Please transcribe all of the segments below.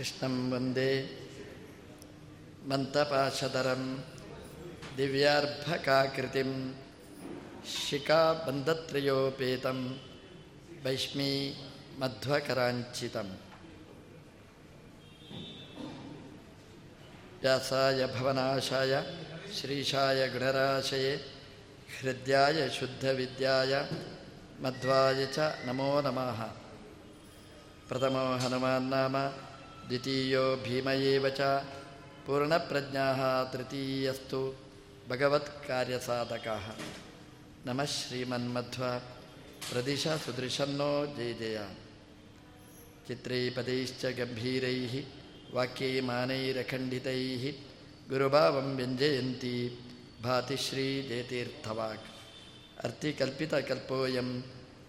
कृष्णं वन्दे मन्तपाशधरं दिव्यार्भकाकृतिं शिखाबन्धत्रयोपेतं वैष्मी मध्वकराञ्चितम् व्यासाय भवनाशाय श्रीशाय गुणराशये हृद्याय शुद्धविद्याय मध्वाय च नमो नमः प्रथमो हनुमान्नाम द्वितीयो भीम एव च। पूर्णप्रज्ञाः तृतीयस्तु। भगवत्कार्यसाधकाः। नमः श्रीमन्मध्व। प्रदिश सुदृशन्नो जय जय। चित्रैपदैश्च गम्भीरैः वाक्यैमानैरखण्डितैः गुरुभावं व्यञ्जयन्ती। भाति श्रीजयतीर्थवाक् अर्थिकल्पितकल्पोऽयं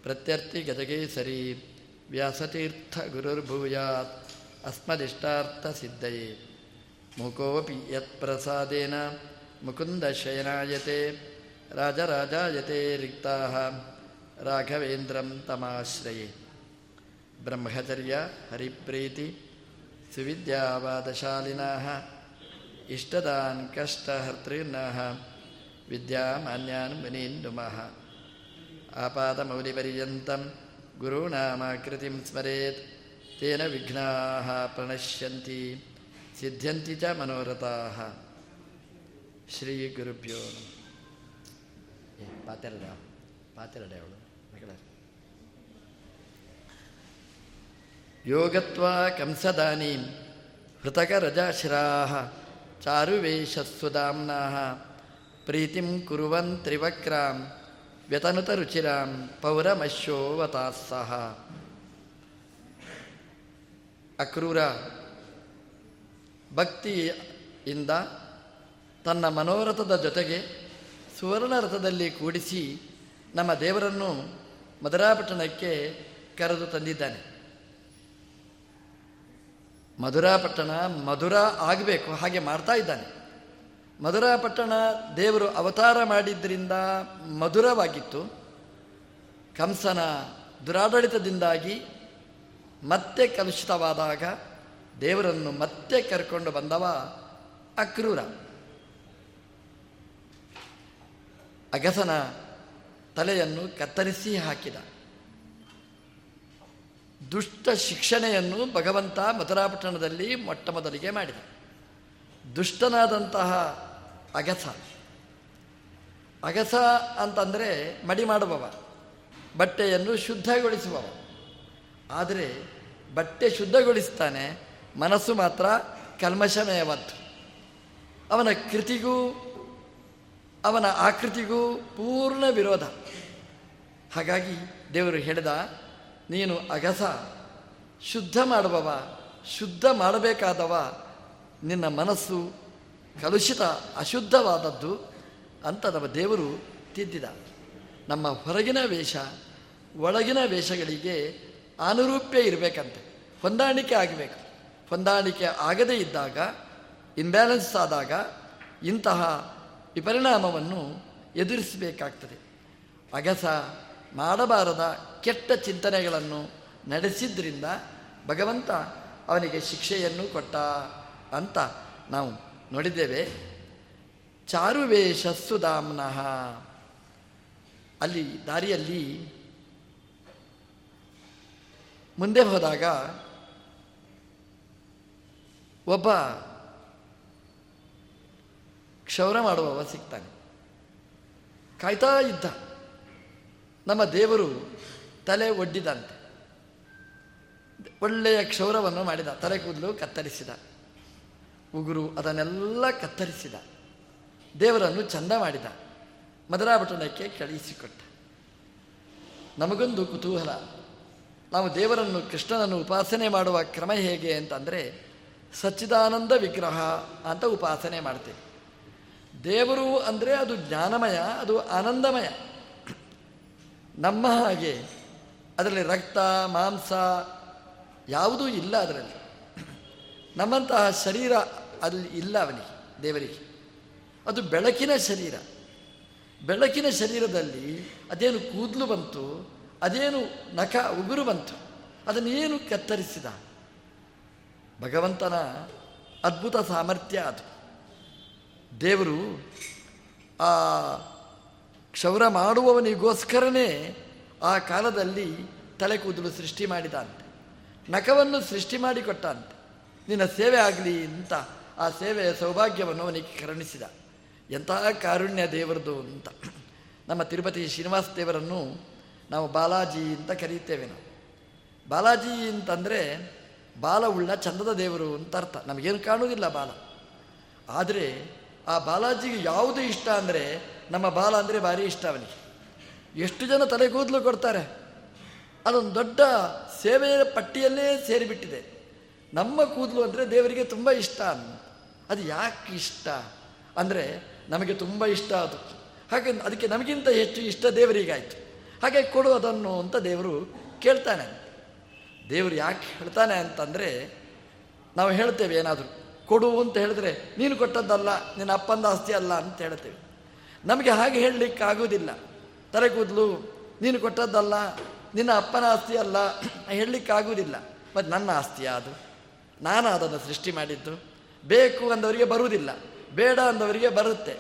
प्रत्यर्थिगजकेसरी व्यासतीर्थगुरुर्भूयात्। ಅಸ್ಮದಿಷ್ಟಾರ್ಥಸಿದ್ಧಯೇ ಮುಖೋಪಿ ಯತ್ಪ್ರಸಾದೇನ ಮುಕುಂದಶಯನಾಯತೆ ರಾಜರಾಜಾಯತೆ ರಿಕ್ತಾ ರಾಘವೇಂದ್ರಂ ತಮಾಶ್ರಯೇ ಬ್ರಹ್ಮಚರ್ಯ ಹರಿಪ್ರೀತಿ ಸುವಿದ್ಯಾವಾದಶಾಲಿನಾ ಇಷ್ಟದಾನ್ ಕಷ್ಟಹರ್ತೃರ್ಣ ವಿದ್ಯಾಮಾನ್ಯಾನ್ ಮುನೀನ್ ನುಮಃ ಆಪಾದಮೌಲಿಪರ್ಯಂತಂ ಗುರುನಾಮಕೃತಿಂ ಸ್ಮರೇತ್ ತೇನ ವಿಘ್ನಾ ಪ್ರಣಶ್ಯಂತಿ ಸಿದ್ಧಂತಿ ಚ ಮನೋರಥಾ. ಶ್ರೀ ಗುರುಭ್ಯೋ ಪಾತೆರಡ ಪಾತೆರಡ ಅವಳು ಯೋಗತ್ವಾ ಕಂಸದಾನಿ ಹೃತಕರಜಾಶ್ರಾ ಚಾರುವೇಷಸ್ಸುಧಾಮ್ನಾ ಪ್ರೀತಿಂ ಕುರುವನ್ ತ್ರಿವಕ್ರಾಂ ವ್ಯತನುತರುಚಿರಾಂ ಪೌರಮಶ್ಯೋವತಾಸ್ಸಹ ಅಕ್ರೂರ ಭಕ್ತಿಯಿಂದ ತನ್ನ ಮನೋರಥದ ಜೊತೆಗೆ ಸುವರ್ಣ ರಥದಲ್ಲಿ ಕೂಡಿಸಿ ನಮ್ಮ ದೇವರನ್ನು ಮಧುರಾಪಟ್ಟಣಕ್ಕೆ ಕರೆದು ತಂದಿದ್ದಾನೆ. ಮಧುರಾಪಟ್ಟಣ ಮಧುರ ಆಗಬೇಕು, ಹಾಗೆ ಮಾಡ್ತಾ ಇದ್ದಾನೆ. ಮಧುರಾಪಟ್ಟಣ ದೇವರು ಅವತಾರ ಮಾಡಿದ್ದರಿಂದ ಮಧುರವಾಗಿತ್ತು. ಕಂಸನ ದುರಾಡಳಿತದಿಂದಾಗಿ ಮತ್ತೆ ಕಲುಷಿತವಾದಾಗ ದೇವರನ್ನು ಮತ್ತೆ ಕರ್ಕೊಂಡು ಬಂದವ ಅಕ್ರೂರ. ಅಗಸನ ತಲೆಯನ್ನು ಕತ್ತರಿಸಿ ಹಾಕಿದ. ದುಷ್ಟ ಶಿಕ್ಷಣೆಯನ್ನು ಭಗವಂತ ಮಧುರಾಪಟ್ಟಣದಲ್ಲಿ ಮೊಟ್ಟ ಮೊದಲಿಗೆ ಮಾಡಿದ. ದುಷ್ಟನಾದಂತಹ ಅಗಸ. ಅಗಸ ಅಂತಂದರೆ ಮಡಿ ಮಾಡುವವ, ಬಟ್ಟೆಯನ್ನು ಶುದ್ಧಗೊಳಿಸುವವ. ಆದರೆ ಬಟ್ಟೆ ಶುದ್ಧಗೊಳಿಸ್ತಾನೆ ಮನಸ್ಸು ಮಾತ್ರ ಕಲ್ಮಶಮಯವತ್ತು ಅವನ ಕೃತಿಗೂ, ಅವನ ಆಕೃತಿಗೂ ಪೂರ್ಣ ವಿರೋಧ. ಹಾಗಾಗಿ ದೇವರು ಹೇಳಿದ, ನೀನು ಅಗಸ, ಶುದ್ಧ ಮಾಡುವವ, ಶುದ್ಧ ಮಾಡಬೇಕಾದವ, ನಿನ್ನ ಮನಸ್ಸು ಕಲುಷಿತ, ಅಶುದ್ಧವಾದದ್ದು ಅಂತ ದೇವರು ತಿದ್ದಿದ. ನಮ್ಮ ಹೊರಗಿನ ವೇಷ, ಒಳಗಿನ ವೇಷಗಳಿಗೆ ಅನುರೂಪ್ಯ ಇರಬೇಕಂತೆ. ಹೊಂದಾಣಿಕೆ ಆಗಬೇಕು. ಹೊಂದಾಣಿಕೆ ಆಗದೇ ಇದ್ದಾಗ ಇನ್ಬ್ಯಾಲೆನ್ಸ್ ಆದಾಗ ಇಂತಹ ವಿಪರಿಣಾಮವನ್ನು ಎದುರಿಸಬೇಕಾಗ್ತದೆ. ಅಗಸ ಮಾಡಬಾರದ ಕೆಟ್ಟ ಚಿಂತನೆಗಳನ್ನು ನಡೆಸಿದ್ರಿಂದ ಭಗವಂತ ಅವನಿಗೆ ಶಿಕ್ಷೆಯನ್ನು ಕೊಟ್ಟ ಅಂತ ನಾವು ನೋಡಿದ್ದೇವೆ. ಚಾರುವೇಷ ಸುಧಾಮ್ನಃ ಅಲ್ಲಿ ದಾರಿಯಲ್ಲಿ ಮುಂದೆ ಹೋದಾಗ ಒಬ್ಬ ಕ್ಷೌರ ಮಾಡುವವ ಸಿಗ್ತಾನೆ. ಕಾಯ್ತಾ ಇದ್ದ. ನಮ್ಮ ದೇವರು ತಲೆ ಒಡ್ಡಿದಂತೆ. ಒಳ್ಳೆಯ ಕ್ಷೌರವನ್ನು ಮಾಡಿದ. ತಲೆ ಕೂದಲು ಕತ್ತರಿಸಿದ. ಉಗುರು ಅದನ್ನೆಲ್ಲ ಕತ್ತರಿಸಿದ. ದೇವರನ್ನು ಚಂದ ಮಾಡಿದ. ಮದರಾಪಟ್ಟಣಕ್ಕೆ ಕಳುಹಿಸಿಕೊಟ್ಟ ನಮಗೊಂದು ಕುತೂಹಲ. ನಾವು ದೇವರನ್ನು ಕೃಷ್ಣನನ್ನು ಉಪಾಸನೆ ಮಾಡುವ ಕ್ರಮ ಹೇಗೆ ಅಂತಂದರೆ ಸಚ್ಚಿದಾನಂದ ವಿಗ್ರಹ ಅಂತ ಉಪಾಸನೆ ಮಾಡ್ತೀವಿ. ದೇವರು ಅಂದರೆ ಅದು ಜ್ಞಾನಮಯ, ಅದು ಆನಂದಮಯ. ನಮ್ಮ ಹಾಗೆ ಅದರಲ್ಲಿ ರಕ್ತ, ಮಾಂಸ ಯಾವುದೂ ಇಲ್ಲ ಅದರಲ್ಲಿ. ನಮ್ಮಂತಹ ಶರೀರ ಅಲ್ಲಿ ಇಲ್ಲ ಅವನಿಗೆ, ದೇವರಿಗೆ. ಅದು ಬೆಳಕಿನ ಶರೀರ. ಬೆಳಕಿನ ಶರೀರದಲ್ಲಿ ಅದೇನು ಕೂದಲು ಬಂತು ಅದೇನು ನಖ ಉಗುರು ಬಂತು ಅದನ್ನೇನು ಕತ್ತರಿಸಿದ? ಭಗವಂತನ ಅದ್ಭುತ ಸಾಮರ್ಥ್ಯ ಅದು. ದೇವರು ಆ ಕ್ಷೌರ ಮಾಡುವವನಿಗೋಸ್ಕರನೇ ಆ ಕಾಲದಲ್ಲಿ ತಲೆ ಕೂದಲು ಸೃಷ್ಟಿ ಮಾಡಿದ ಅಂತೆ ನಖವನ್ನು ಸೃಷ್ಟಿ ಮಾಡಿಕೊಟ್ಟಂತೆ ನಿನ್ನ ಸೇವೆ ಆಗಲಿ ಅಂತ ಆ ಸೇವೆಯ ಸೌಭಾಗ್ಯವನ್ನು ಅವನಿಗೆ ಕರುಣಿಸಿದ. ಎಂತಹ ಕಾರುಣ್ಯ ದೇವರದು ಅಂತ. ನಮ್ಮ ತಿರುಪತಿ ಶ್ರೀನಿವಾಸ ದೇವರನ್ನು ನಾವು ಬಾಲಾಜಿ ಅಂತ ಕರೀತೇವೆ ನಾವು. ಬಾಲಾಜಿ ಅಂತಂದರೆ ಬಾಲ ಉಳ್ಳ ಚಂದದ ದೇವರು ಅಂತ ಅರ್ಥ. ನಮಗೇನು ಕಾಣುವುದಿಲ್ಲ ಬಾಲ. ಆದರೆ ಆ ಬಾಲಾಜಿಗೆ ಯಾವುದು ಇಷ್ಟ ಅಂದರೆ ನಮ್ಮ ಬಾಲ ಅಂದರೆ ಭಾರಿ ಇಷ್ಟ ಅವನಿಗೆ. ಎಷ್ಟು ಜನ ತಲೆ ಕೂದಲು ಕೊಡ್ತಾರೆ. ಅದೊಂದು ದೊಡ್ಡ ಸೇವೆಯ ಪಟ್ಟಿಯಲ್ಲೇ ಸೇರಿಬಿಟ್ಟಿದೆ. ನಮ್ಮ ಕೂದಲು ಅಂದರೆ ದೇವರಿಗೆ ತುಂಬ ಇಷ್ಟ ಅದು ಯಾಕೆ ಇಷ್ಟ? ಅಂದರೆ ನಮಗೆ ತುಂಬ ಇಷ್ಟ ಅದು. ಹಾಗೆ ಅದಕ್ಕೆ ನಮಗಿಂತ ಹೆಚ್ಚು ಇಷ್ಟ ದೇವರಿಗಾಯಿತು. ಹಾಗೆ ಕೊಡು ಅದನ್ನು ಅಂತ ದೇವರು ಕೇಳ್ತಾನೆ. ದೇವರು ಯಾಕೆ ಹೇಳ್ತಾನೆ ಅಂತಂದರೆ, ನಾವು ಹೇಳ್ತೇವೆ ಏನಾದರೂ, ಕೊಡು ಅಂತ ಹೇಳಿದ್ರೆ, ನೀನು ಕೊಟ್ಟದ್ದಲ್ಲ, ನಿನ್ನ ಅಪ್ಪಂದ ಆಸ್ತಿ ಅಲ್ಲ ಅಂತ ಹೇಳ್ತೇವೆ. ನಮಗೆ ಹಾಗೆ ಹೇಳಲಿಕ್ಕೆ ಆಗೋದಿಲ್ಲ ತಲೆ ಕೂದಲು, ನೀನು ಕೊಟ್ಟದ್ದಲ್ಲ, ನಿನ್ನ ಅಪ್ಪನ ಆಸ್ತಿ ಅಲ್ಲ ಹೇಳಲಿಕ್ಕಾಗುವುದಿಲ್ಲ ಮತ್ತು ನನ್ನ ಆಸ್ತಿಯ ಅದು ನಾನು ಅದನ್ನು ಸೃಷ್ಟಿ ಮಾಡಿದ್ದು. ಬೇಕು ಅಂದವರಿಗೆ ಬರುವುದಿಲ್ಲ. ಬೇಡ ಅಂದವರಿಗೆ ಬರುತ್ತೆ.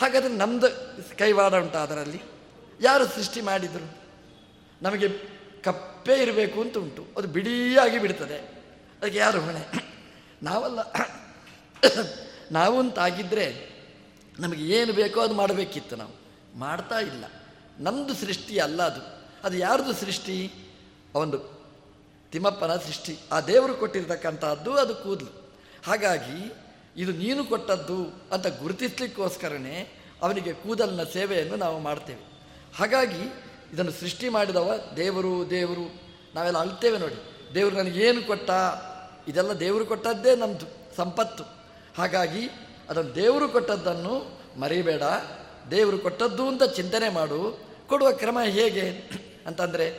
ಹಾಗಾದರೆ ನಮ್ಮದು ಕೈವಾಡ ಉಂಟು ಅದರಲ್ಲಿ. ಯಾರು ಸೃಷ್ಟಿ ಮಾಡಿದರು? ನಮಗೆ ಕಪ್ಪೆ ಇರಬೇಕು ಅಂತ ಉಂಟು. ಅದು ಬಿಡಿಯಾಗಿ ಬಿಡ್ತದೆ. ಅದಕ್ಕೆ ಯಾರು ಹೊಣೆ? ನಾವಲ್ಲ. ನಾವು ಅಂತಾಗಿದ್ದರೆ ನಮಗೆ ಏನು ಬೇಕೋ ಅದು ಮಾಡಬೇಕಿತ್ತು ನಾವು. ಮಾಡ್ತಾ ಇಲ್ಲ. ನಮ್ಮದು ಸೃಷ್ಟಿ ಅಲ್ಲ ಅದು. ಅದು ಯಾರ್ದು ಸೃಷ್ಟಿ? ಒಂದು ತಿಮ್ಮಪ್ಪನ ಸೃಷ್ಟಿ. ಆ ದೇವರು ಕೊಟ್ಟಿರ್ತಕ್ಕಂಥದ್ದು ಅದು ಕೂದಲು. ಹಾಗಾಗಿ ಇದು ನೀನು ಕೊಟ್ಟದ್ದು ಅಂತ ಗುರುತಿಸ್ಲಿಕ್ಕೋಸ್ಕರನೇ ಅವನಿಗೆ ಕೂದಲಿನ ಸೇವೆಯನ್ನು ನಾವು ಮಾಡ್ತೇವೆ. ಹಾಗಾಗಿ ಇದನ್ನು ಸೃಷ್ಟಿ ಮಾಡಿದವ ದೇವರು ದೇವರು. ನಾವೆಲ್ಲ ಅಳ್ತೇವೆ ನೋಡಿ. ದೇವರು ನನಗೇನು ಕೊಟ್ಟ? ಇದೆಲ್ಲ ದೇವರು ಕೊಟ್ಟದ್ದೇ ನಮ್ಮದು ಸಂಪತ್ತು. ಹಾಗಾಗಿ ಅದನ್ನು ದೇವರು ಕೊಟ್ಟದ್ದನ್ನು ಮರಿಬೇಡ. ದೇವರು ಕೊಟ್ಟದ್ದು ಅಂತ ಚಿಂತನೆ ಮಾಡು. ಕೊಡುವ ಕ್ರಮ ಹೇಗೆ ಅಂತಂದರೆ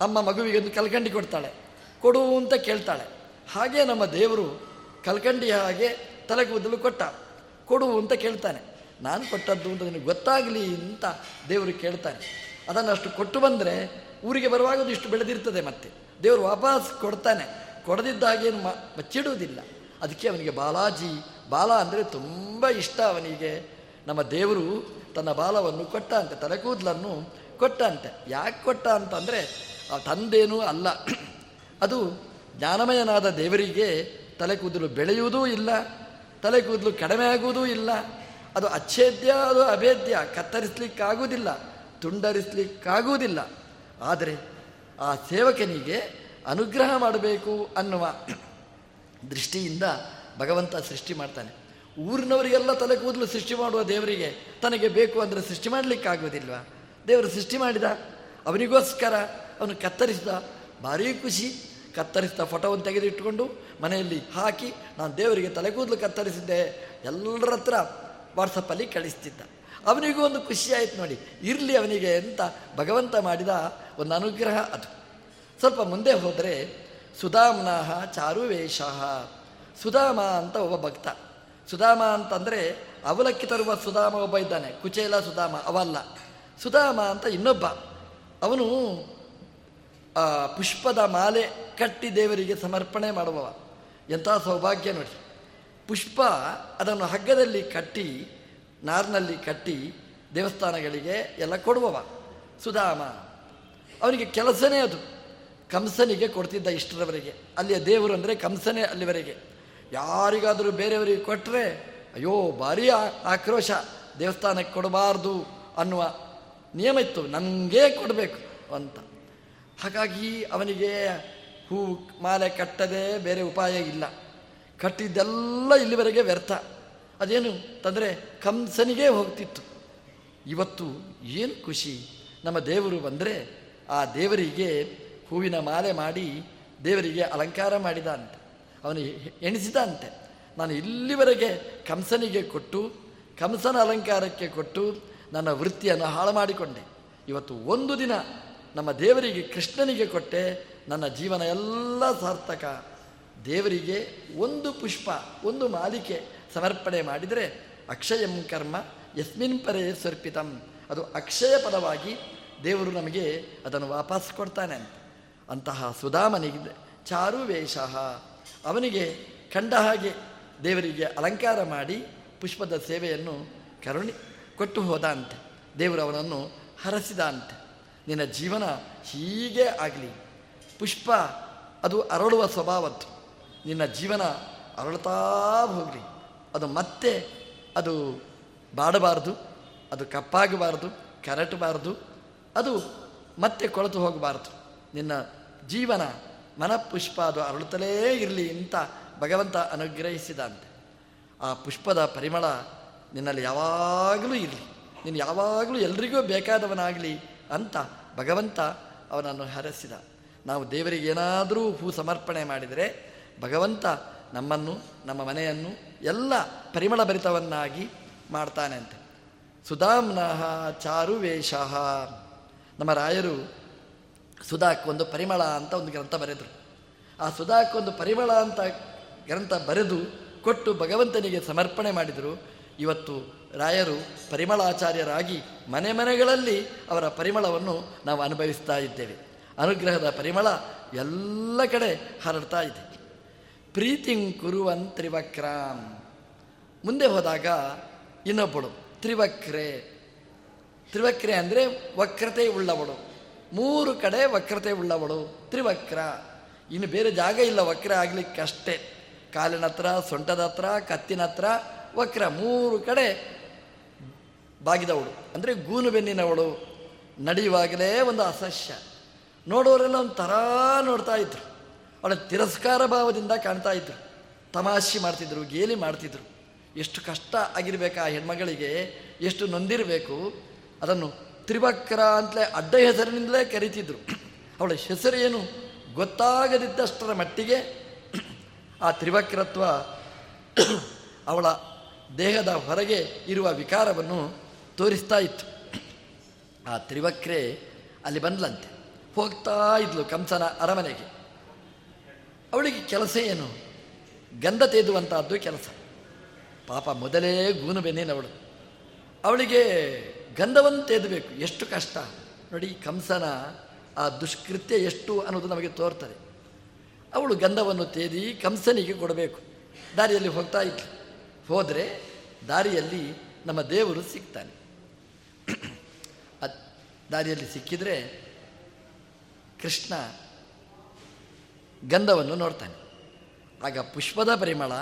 ಅಮ್ಮ ಮಗುವಿಗೆ ಒಂದು ಕಲ್ಕಂಡಿ ಕೊಡ್ತಾಳೆ. ಕೊಡು ಅಂತ ಕೇಳ್ತಾಳೆ. ಹಾಗೆ ನಮ್ಮ ದೇವರು ಕಲ್ಕಂಡಿ ಹಾಗೆ ತಲೆ ಕೂದಲು ಕೊಟ್ಟ. ಕೊಡು ಅಂತ ಕೇಳ್ತಾನೆ. ನಾನು ಕೊಟ್ಟದ್ದು ಅಂತ ನಿನಗೆ ಗೊತ್ತಾಗಲಿ ಅಂತ ದೇವರು ಕೇಳ್ತಾನೆ ಅದನ್ನು ಅಷ್ಟು ಕೊಟ್ಟು ಬಂದರೆ ಊರಿಗೆ ಬರುವಾಗ ಇಷ್ಟು ಬೆಳೆದಿರ್ತದೆ ಮತ್ತೆ. ದೇವರು ವಾಪಸ್ ಕೊಡ್ತಾನೆ. ಕೊಡದಿದ್ದಾಗೇನು ಮ ಅದಕ್ಕೆ ಅವನಿಗೆ ಬಾಲಾಜಿ, ಬಾಲ ಅಂದರೆ ತುಂಬ ಇಷ್ಟ ಅವನಿಗೆ. ನಮ್ಮ ದೇವರು ತನ್ನ ಬಾಲವನ್ನು ಕೊಟ್ಟ ಅಂತೆ ತಲೆ ಕೂದಲನ್ನು ಕೊಟ್ಟ ಅಂತೆ ಯಾಕೆ ಕೊಟ್ಟ ಅಂತಂದರೆ ಆ ತಂದೇನೂ ಅಲ್ಲ. ಅದು ಜ್ಞಾನಮಯನಾದ ದೇವರಿಗೆ ತಲೆ ಕೂದಲು ಬೆಳೆಯುವುದೂ ಇಲ್ಲ ತಲೆ ಕೂದಲು ಕಡಿಮೆ ಆಗುವುದೂ ಇಲ್ಲ. ಅದು ಅಚ್ಛೇದ್ಯ, ಅದು ಅಭೇದ್ಯ, ಕತ್ತರಿಸ್ಲಿಕ್ಕಾಗುವುದಿಲ್ಲ, ತುಂಡರಿಸ್ಲಿಕ್ಕಾಗುವುದಿಲ್ಲ. ಆದರೆ ಆ ಸೇವಕನಿಗೆ ಅನುಗ್ರಹ ಮಾಡಬೇಕು ಅನ್ನುವ ದೃಷ್ಟಿಯಿಂದ ಭಗವಂತ ಸೃಷ್ಟಿ ಮಾಡ್ತಾನೆ. ಊರಿನವರಿಗೆಲ್ಲ ತಲೆ ಕೂದಲು ಸೃಷ್ಟಿ ಮಾಡುವ ದೇವರಿಗೆ ತನಗೆ ಬೇಕು ಅಂದರೆ ಸೃಷ್ಟಿ ಮಾಡಲಿಕ್ಕಾಗುವುದಿಲ್ವ? ದೇವರು ಸೃಷ್ಟಿ ಮಾಡಿದ, ಅವನಿಗೋಸ್ಕರ ಅವನು ಕತ್ತರಿಸಿದ, ಭಾರೀ ಖುಷಿ, ಕತ್ತರಿಸಿದ ಫೋಟೋವನ್ನು ತೆಗೆದಿಟ್ಟುಕೊಂಡು ಮನೆಯಲ್ಲಿ ಹಾಕಿ, ನಾನು ದೇವರಿಗೆ ತಲೆ ಕೂದಲು ಕತ್ತರಿಸಿದ್ದೆ, ಎಲ್ಲರ ಹತ್ರ ವಾಟ್ಸಪ್ಪಲ್ಲಿ ಕಳಿಸ್ತಿದ್ದ. ಅವನಿಗೂ ಒಂದು ಖುಷಿ ಆಯ್ತು ನೋಡಿ. ಇರಲಿ ಅವನಿಗೆ ಅಂತ ಭಗವಂತ ಮಾಡಿದ ಒಂದು ಅನುಗ್ರಹ ಅದು. ಸ್ವಲ್ಪ ಮುಂದೆ ಹೋದರೆ, ಸುಧಾಮನಾಹ ಚಾರುವೇಷ. ಸುಧಾಮ ಅಂತ ಒಬ್ಬ ಭಕ್ತ. ಸುಧಾಮ ಅಂತಂದರೆ ಅವಲಕ್ಕಿ ತರುವ ಸುಧಾಮ ಒಬ್ಬ ಇದ್ದಾನೆ. ಕುಚೇಲ ಸುಧಾಮ, ಅವಲ್ಲ. ಸುಧಾಮ ಅಂತ ಇನ್ನೊಬ್ಬ. ಅವನು ಪುಷ್ಪದ ಮಾಲೆ ಕಟ್ಟಿ ದೇವರಿಗೆ ಸಮರ್ಪಣೆ ಮಾಡುವವ. ಎಂಥ ಸೌಭಾಗ್ಯ ನೋಡಿ. ಪುಷ್ಪ ಅದನ್ನು ಹಗ್ಗದಲ್ಲಿ ಕಟ್ಟಿ, ನಾರಿನಲ್ಲಿ ಕಟ್ಟಿ ದೇವಸ್ಥಾನಗಳಿಗೆ ಎಲ್ಲ ಕೊಡುವವ. ಸುಧಾಮ, ಅವನಿಗೆ ಕೆಲಸನೇ ಅದು. ಕಂಸನಿಗೆ ಕೊಡ್ತಿದ್ದ ಇಷ್ಟರವರೆಗೆ. ಅಲ್ಲಿಯ ದೇವರು ಅಂದರೆ ಕಂಸನೇ ಅಲ್ಲಿವರೆಗೆ. ಯಾರಿಗಾದರೂ ಬೇರೆಯವರಿಗೆ ಕೊಟ್ಟರೆ ಅಯ್ಯೋ, ಭಾರಿ ಆಕ್ರೋಶ. ದೇವಸ್ಥಾನಕ್ಕೆ ಕೊಡಬಾರ್ದು ಅನ್ನುವ ನಿಯಮ ಇತ್ತು. ನನಗೇ ಕೊಡಬೇಕು ಅಂತ. ಹಾಗಾಗಿ ಅವನಿಗೆ ಹೂ ಮಾಲೆ ಕಟ್ಟದೆ ಬೇರೆ ಉಪಾಯ ಇಲ್ಲ. ಕಟ್ಟಿದ್ದೆಲ್ಲ ಇಲ್ಲಿವರೆಗೆ ವ್ಯರ್ಥ. ಅದೇನು ತಂದರೆ ಕಂಸನಿಗೆ ಹೋಗ್ತಿತ್ತು. ಇವತ್ತು ಏನು ಖುಷಿ. ನಮ್ಮ ದೇವರು ಬಂದರೆ ಆ ದೇವರಿಗೆ ಹೂವಿನ ಮಾಲೆ ಮಾಡಿ ದೇವರಿಗೆ ಅಲಂಕಾರ ಮಾಡಿದ ಅಂತೆ ಅವನು ಎಣಿಸಿದ ಅಂತೆ ನಾನು ಇಲ್ಲಿವರೆಗೆ ಕಂಸನಿಗೆ ಕೊಟ್ಟು, ಕಂಸನ ಅಲಂಕಾರಕ್ಕೆ ಕೊಟ್ಟು ನನ್ನ ವೃತ್ತಿಯನ್ನು ಹಾಳು ಮಾಡಿಕೊಂಡೆ. ಇವತ್ತು ಒಂದು ದಿನ ನಮ್ಮ ದೇವರಿಗೆ ಕೃಷ್ಣನಿಗೆ ಕೊಟ್ಟೆ. ನನ್ನ ಜೀವನ ಎಲ್ಲ ಸಾರ್ಥಕ. ದೇವರಿಗೆ ಒಂದು ಪುಷ್ಪ, ಒಂದು ಮಾಲಿಕೆ ಸಮರ್ಪಣೆ ಮಾಡಿದರೆ ಅಕ್ಷಯಂ ಕರ್ಮ ಯಸ್ಮಿನ್ ಪರೇ ಸ್ವರ್ಪಿತಂ ಅದು ಅಕ್ಷಯ ಪದವಾಗಿ ದೇವರು ನಮಗೆ ಅದನ್ನು ವಾಪಸ್ ಕೊಡ್ತಾನೆ ಅಂತ. ಅಂತಹ ಸುಧಾಮನಿಗೆ ಚಾರು ವೇಷ. ಅವನಿಗೆ ಕಂಡ ಹಾಗೆ ದೇವರಿಗೆ ಅಲಂಕಾರ ಮಾಡಿ ಪುಷ್ಪದ ಸೇವೆಯನ್ನು ಕರುಣಿ ಕೊಟ್ಟು ಹೋದ ಅಂತೆ ದೇವರು ಅವನನ್ನು ಹರಸಿದ ಅಂತೆ ನಿನ್ನ ಜೀವನ ಹೀಗೆ ಆಗಲಿ. ಪುಷ್ಪ ಅದು ಅರಳುವ ಸ್ವಭಾವದ್ದು. ನಿನ್ನ ಜೀವನ ಅರಳುತ್ತಾ ಹೋಗಲಿ ಅದು ಮತ್ತೆ ಅದು ಬಾಡಬಾರ್ದು, ಅದು ಕಪ್ಪಾಗಬಾರ್ದು, ಕರಟಬಾರ್ದು, ಅದು ಮತ್ತೆ ಕೊಳತು ಹೋಗಬಾರ್ದು. ನಿನ್ನ ಜೀವನ ಮನಪುಷ್ಪ ಅದು ಅರಳುತ್ತಲೇ ಇರಲಿ ಅಂತ ಭಗವಂತ ಅನುಗ್ರಹಿಸಿದಂತೆ. ಆ ಪುಷ್ಪದ ಪರಿಮಳ ನಿನ್ನಲ್ಲಿ ಯಾವಾಗಲೂ ಇರಲಿ. ನೀನು ಯಾವಾಗಲೂ ಎಲ್ರಿಗೂ ಬೇಕಾದವನಾಗಲಿ ಅಂತ ಭಗವಂತ ಅವನನ್ನು ಹರಸಿದ. ನಾವು ದೇವರಿಗೆ ಏನಾದರೂ ಹೂ ಸಮರ್ಪಣೆ ಮಾಡಿದರೆ ಭಗವಂತ ನಮ್ಮನ್ನು, ನಮ್ಮ ಮನೆಯನ್ನು ಎಲ್ಲ ಪರಿಮಳ ಭರಿತವನ್ನಾಗಿ ಮಾಡ್ತಾನೆ ಅಂತೆ. ಸುಧಾಮ್ನಃ ಚಾರು ವೇಷ ನಮ್ಮ ರಾಯರು ಸುಧಾಕ್ಕೊಂದು ಪರಿಮಳ ಅಂತ ಒಂದು ಗ್ರಂಥ ಬರೆದರು. ಆ ಸುಧಾಕ್ಕೊಂದು ಪರಿಮಳ ಅಂತ ಗ್ರಂಥ ಬರೆದು ಕೊಟ್ಟು ಭಗವಂತನಿಗೆ ಸಮರ್ಪಣೆ ಮಾಡಿದರು. ಇವತ್ತು ರಾಯರು ಪರಿಮಳಾಚಾರ್ಯರಾಗಿ ಮನೆ ಮನೆಗಳಲ್ಲಿ ಅವರ ಪರಿಮಳವನ್ನು ನಾವು ಅನುಭವಿಸ್ತಾ ಇದ್ದೇವೆ. ಅನುಗ್ರಹದ ಪರಿಮಳ ಎಲ್ಲ ಕಡೆ ಹರಡ್ತಾ ಇದೆ. ಪ್ರೀತಿಂ ಕುರುವನ್ ತ್ರಿವಕ್ರಾಂ. ಮುಂದೆ ಹೋದಾಗ ಇನ್ನೊಬ್ಬಳು, ತ್ರಿವಕ್ರೆ. ತ್ರಿವಕ್ರೆ ಅಂದರೆ ವಕ್ರತೆ ಉಳ್ಳವಳು. ಮೂರು ಕಡೆ ವಕ್ರತೆ ಉಳ್ಳವಳು, ತ್ರಿವಕ್ರ. ಇನ್ನು ಬೇರೆ ಜಾಗ ಇಲ್ಲ, ವಕ್ರ ಆಗಲಿಕ್ಕಷ್ಟೇ ಕಾಲಿನ ಹತ್ರ, ಸೊಂಟದ ಹತ್ರ, ಕತ್ತಿನ ಹತ್ರ ವಕ್ರ. ಮೂರು ಕಡೆ ಬಾಗಿದವಳು. ಅಂದರೆ ಗೂನು ಬೆನ್ನಿನವಳು ನಡೆಯುವಾಗಲೇ ಒಂದು ಅಸಹ್ಯ. ನೋಡೋರೆಲ್ಲ ಒಂಥರ ಥರ ನೋಡ್ತಾ ಇದ್ರು. ಅವಳ ತಿರಸ್ಕಾರ ಭಾವದಿಂದ ಕಾಣ್ತಾ ಇದ್ರು. ತಮಾಷೆ ಮಾಡ್ತಿದ್ರು, ಗೇಲಿ ಮಾಡ್ತಿದ್ರು. ಎಷ್ಟು ಕಷ್ಟ ಆಗಿರಬೇಕು ಆ ಹೆಣ್ಮಗಳಿಗೆ, ಎಷ್ಟು ನೊಂದಿರಬೇಕು, ಅದನ್ನು ತ್ರಿವಕ್ರ ಅಂತಲೇ ಅಡ್ಡ ಹೆಸರಿನಿಂದಲೇ ಕರೀತಿದ್ರು. ಅವಳ ಹೆಸರೇನು ಗೊತ್ತಾಗದಿದ್ದಷ್ಟರ ಮಟ್ಟಿಗೆ ಆ ತ್ರಿವಕ್ರತ್ವ ಅವಳ ದೇಹದ ಹೊರಗೆ ಇರುವ ವಿಕಾರವನ್ನು ತೋರಿಸ್ತಾ ಇತ್ತು. ಆ ತ್ರಿವಕ್ರೆ ಅಲ್ಲಿ ಬಂದ್ಲಂತೆ. ಹೋಗ್ತಾ ಇದ್ಲು ಕಂಸನ ಅರಮನೆಗೆ. ಅವಳಿಗೆ ಕೆಲಸ ಏನು? ಗಂಧ ತೇದುವಂತಹದ್ದು ಕೆಲಸ. ಪಾಪ ಮೊದಲೇ ಗೂನು ಅವಳು. ಅವಳಿಗೆ ಗಂಧವನ್ನು ತೇದಬೇಕು. ಎಷ್ಟು ಕಷ್ಟ. ನೋಡಿ ಕಂಸನ ಆ ದುಷ್ಕೃತ್ಯ ಎಷ್ಟು ಅನ್ನೋದು ನಮಗೆ ತೋರ್ತದೆ. ಅವಳು ಗಂಧವನ್ನು ತೇದಿ ಕಂಸನಿಗೆ ಕೊಡಬೇಕು. ದಾರಿಯಲ್ಲಿ ಹೋಗ್ತಾ ಇತ್ತು ಹೋದರೆ ದಾರಿಯಲ್ಲಿ ನಮ್ಮ ದೇವರು ಸಿಗ್ತಾನೆ ದಾರಿಯಲ್ಲಿ ಸಿಕ್ಕಿದರೆ ಕೃಷ್ಣ ಗಂಧವನ್ನು ನೋಡ್ತಾನೆ. ಆಗ ಪುಷ್ಪದ ಪರಿಮಳ,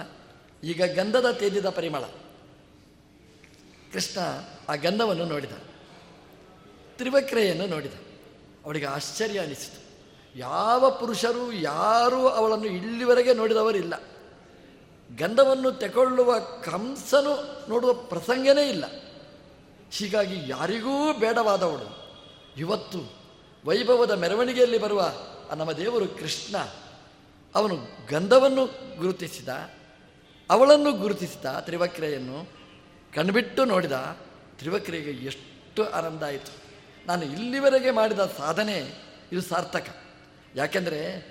ಈಗ ಗಂಧದ ತೇಜದ ಪರಿಮಳ. ಕೃಷ್ಣ ಆ ಗಂಧವನ್ನು ನೋಡಿದ. ತ್ರಿವಕ್ರೆಯನ್ನು ನೋಡಿದ. ಅವಳಿಗೆ ಆಶ್ಚರ್ಯ ಅನಿಸಿತು. ಯಾವ ಪುರುಷರು, ಯಾರೂ ಅವಳನ್ನು ಇಲ್ಲಿವರೆಗೆ ನೋಡಿದವರಿಲ್ಲ. ಗಂಧವನ್ನು ತೆಕೊಳ್ಳುವ ಕಂಸನು ನೋಡುವ ಪ್ರಸಂಗನೇ ಇಲ್ಲ. ಹೀಗಾಗಿ ಯಾರಿಗೂ ಬೇಡವಾದವಳು. ಇವತ್ತು ವೈಭವದ ಮೆರವಣಿಗೆಯಲ್ಲಿ ಬರುವ ನಮ್ಮ ದೇವರು ಕೃಷ್ಣ. ಅವನು ಗಂಧವನ್ನು ಗುರುತಿಸಿದ, ಅವಳನ್ನು ಗುರುತಿಸಿದ ತ್ರಿವಕ್ರೆಯನ್ನು ಕಣ್ಬಿಟ್ಟು ನೋಡಿದ ತ್ರಿವಕ್ರೆಗೆ ಎಷ್ಟು ಆನಂದ ಆಯಿತು ನಾನು ಇಲ್ಲಿವರೆಗೆ ಮಾಡಿದ ಸಾಧನೆ ಇದು ಸಾರ್ಥಕ. ಯಾಕೆಂದರೆ